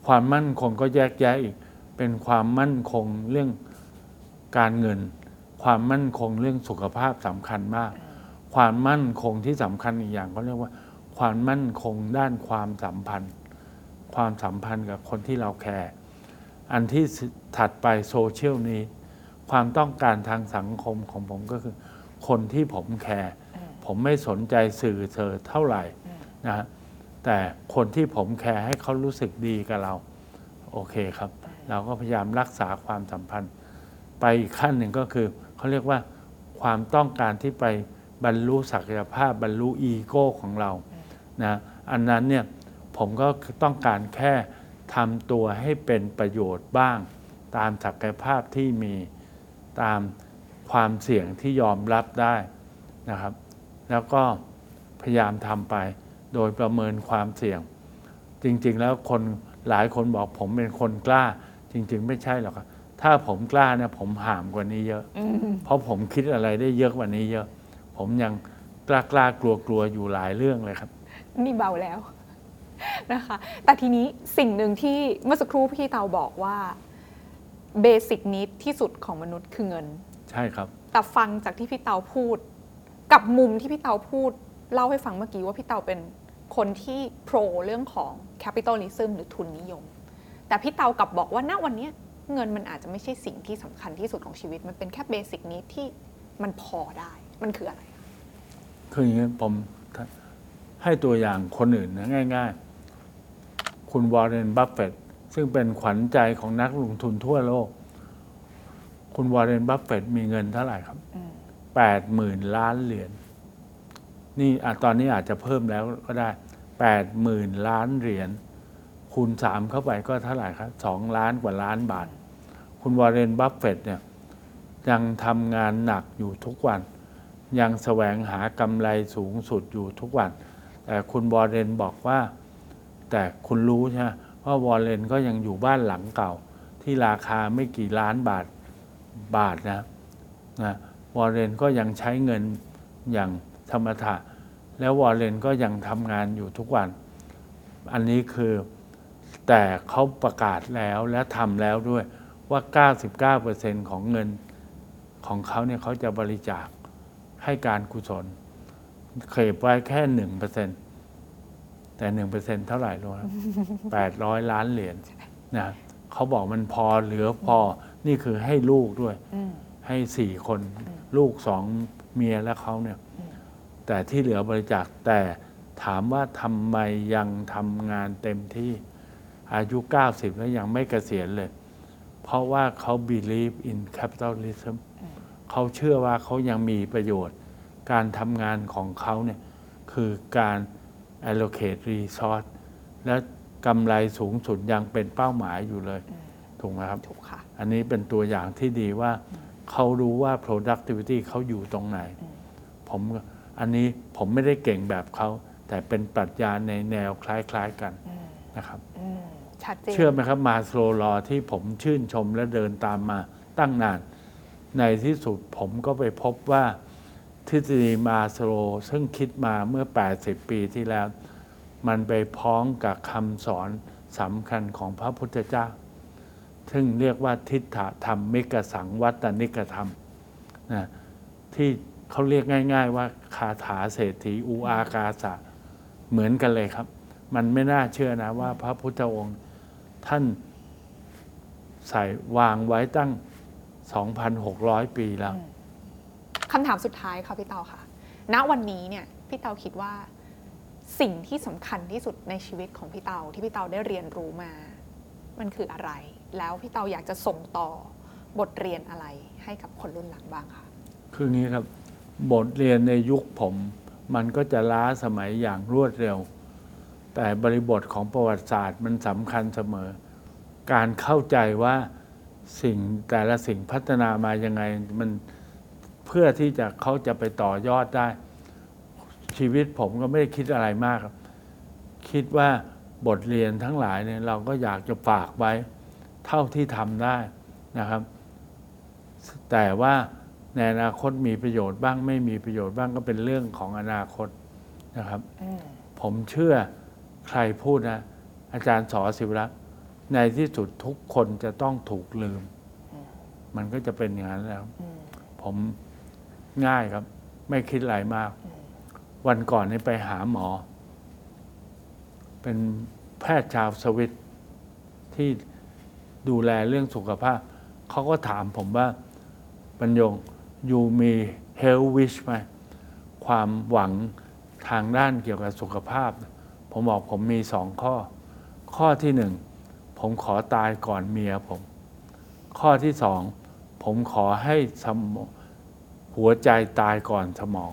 ความมั่นคงก็แยกแยะอีก เป็นความมั่นคงเรื่องการเงิน ความมั่นคงเรื่องสุขภาพสำคัญมาก ความมั่นคงที่สำคัญอีกอย่างเขาเรียกว่า ความมั่นคงด้านความสัมพันธ์ ความสัมพันธ์กับคนที่เรา care อันที่ถัดไปโซเชียลนี้ ความต้องการทางสังคมของผมก็คือ คนที่ผม care ผมไม่สนใจสื่อเธอเท่าไหร่นะฮะแต่คนที่ผม care ให้เขารู้สึกดีกับเรา โอเคครับ เราก็พยายามรักษาความสัมพันธ์ ไปอีกขั้นหนึ่งก็คือเขาเรียกว่าความต้องการที่ไปบรรลุศักยภาพบรรลุอีโก้ของเรานะอันนั้นเนี่ยผมก็ต้องการแค่ทำตัวให้เป็นประโยชน์บ้าง ตามศักยภาพที่มีตามความเสี่ยงที่ยอมรับได้นะครับ แล้วก็พยายามทำไป โดยประเมินความเสี่ยง จริงๆ แล้วคนหลายคนบอกผมเป็นคนกล้า จริง ๆ ไม่ใช่หรอกครับถ้าผมกล้าเนี่ยผมห่ามกว่านี้เยอะ เพราะผมคิดอะไรได้เยอะกว่านี้เยอะ ผมยังกล้ากล้ากลัวกลัวอยู่หลายเรื่องเลยครับ นี่เบาแล้วนะคะ แต่ทีนี้สิ่งหนึ่งที่เมื่อสักครู่พี่เตาบอกว่า basic need ที่สุดของมนุษย์คือเงิน ใช่ครับ แต่ฟังจากที่พี่เตาพูด กับมุมที่พี่เตาพูดเล่าให้ฟังเมื่อกี้ว่าพี่เตาเป็นคนที่ pro เรื่องของ capitalism หรือทุนนิยม แต่พี่เตากลับบอกว่าณวันนี้เงินมันอาจจะไม่ใช่สิ่งที่สำคัญที่สุดของชีวิต มันเป็นแค่ basic need ที่มันพอได้ มันคืออะไร คืออย่างนี้ผมให้ตัวอย่างคนอื่นนะง่าย ๆ คุณวอร์เรน บัฟเฟตซึ่งเป็นขวัญใจของนักลงทุนทั่วโลก คุณวอร์เรน บัฟเฟตมีเงินเท่าไหร่ครับ แปดหมื่นล้านเหรียญนี่ตอนนี้อาจจะเพิ่มแล้วก็ได้แปดหมื่นล้านเหรียญคูณสามเข้าไปก็เท่าไหร่ครับสองล้านกว่าล้านบาท คุณวอร์เรนบัฟเฟตเนี่ยยังทำงานหนักอยู่ทุกวัน ยังแสวงหากำไรสูงสุดอยู่ทุกวัน แต่คุณวอร์เรนบอกว่า แต่คุณรู้ใช่ไหมว่าวอร์เรนก็ยังอยู่บ้านหลังเก่า ที่ราคาไม่กี่ล้านบาทบาทนะนะ วอร์เรนก็ยังใช้เงินอย่างธรรมดาแล้ววอร์เรนก็ยังทำงานอยู่ทุกวัน อันนี้คือแต่เขาประกาศแล้วและทำแล้วด้วยว่า 99%ของเงินของเขาเนี่ยเขาจะบริจาคให้การกุศลเคยไว้แค่หนึ่งเปอร์เซ็นแต่หนึ่งเปอร์เซ็นเท่าไหร่รู้แปดร้อยล้านเหรียญนะเขาบอกมันพอเหลือพอนี่คือให้ลูกด้วย ให้สี่คน ลูกสองเมียและเขาเนี่ย แต่ที่เหลือบริจาคแต่ถามว่าทำไมยังทำงานเต็มที่อายุ 90 แล้วยังไม่เกษียณเลย เพราะว่าเขา believe in capitalism เขาเชื่อว่าเขายังมีประโยชน์ การทำงานของเขาเนี่ยคือการ allocate resource และกำไรสูงสุดยังเป็นเป้าหมายอยู่เลย ถูกไหมครับ ถูกค่ะ อันนี้เป็นตัวอย่างที่ดีว่า เขารู้ว่า productivity เขาอยู่ตรงไหน ผมอันนี้ผมไม่ได้เก่งแบบเขาแต่เป็นปรัชญาในแนวคล้าย ๆกันนะครับอืมชัดเจนเชื่อไหมครับมาสโลรอที่ผมชื่นชมและเดินตามมาตั้งนาน ในที่สุดผมก็ไปพบว่าทฤษฎีมาสโลซึ่งคิดมาเมื่อ 80 ปีที่แล้ว มันไปพ้องกับคำสอนสำคัญของพระพุทธเจ้า ซึ่งเรียกว่าทิฏฐธรรมมิกสังวัตนิกธรรมนะที่เขาเรียกง่าย ๆ ว่าคาถาเศรษฐีอูอากาสะเหมือนกันเลยครับ มันไม่น่าเชื่อนะว่าพระพุทธองค์ท่านใส่วางไว้ตั้ง 2,600 ปีแล้วคำถามสุดท้ายค่ะพี่เตาค่ะ ณวันนี้เนี่ยพี่เตาคิดว่าสิ่งที่สำคัญที่สุดในชีวิตของพี่เตาที่พี่เตาได้เรียนรู้มา มันคืออะไร แล้วพี่เตาอยากจะส่งต่อบทเรียนอะไรให้กับคนรุ่นหลังบ้างคะคืองี้ครับบทเรียนในยุคผม มันก็จะล้าสมัยอย่างรวดเร็ว แต่บริบทของประวัติศาสตร์มันสำคัญเสมอ การเข้าใจว่าสิ่งแต่ละสิ่งพัฒนามายังไงมันเพื่อที่จะเขาจะไปต่อยอดได้ ชีวิตผมก็ไม่ได้คิดอะไรมากครับ คิดว่าบทเรียนทั้งหลายเนี่ยเราก็อยากจะฝากไว้ เท่าที่ทำได้นะครับ แต่ว่าในอนาคตมีประโยชน์บ้างไม่มีประโยชน์บ้างก็เป็นเรื่องของอนาคตนะครับอืมผมเชื่อใครพูดนะอาจารย์สอศิวรักษ์ในที่สุดทุกคนจะต้องถูกลืม มันก็จะเป็นอย่างนั้นแล้วอืมผมง่ายครับ ไม่คิดอะไรมาก วันก่อนนี่ไปหาหมอ เป็นแพทย์ชาวสวิตที่ ดูแลเรื่องสุขภาพ เขาก็ถามผมว่าบรรยงอยู่มี health wish ไหมความหวังทางด้านเกี่ยวกับสุขภาพ ผมบอกผมมีสองข้อ ข้อที่หนึ่งผมขอตายก่อนเมียผม ข้อที่สองผมขอให้สมองหัวใจตายก่อนสมอง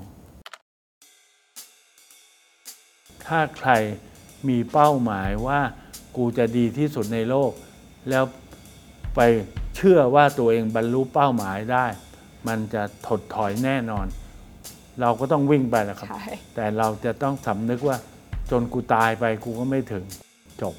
ถ้าใครมีเป้าหมายว่ากูจะดีที่สุดในโลก แล้วไปเชื่อว่าตัวเองบรรลุเป้าหมายได้ มันจะถดถอยแน่นอน เราก็ต้องวิ่งไปแหละครับใช่แต่เราจะต้องสำนึกว่าจนกูตายไปกูก็ไม่ถึงจบ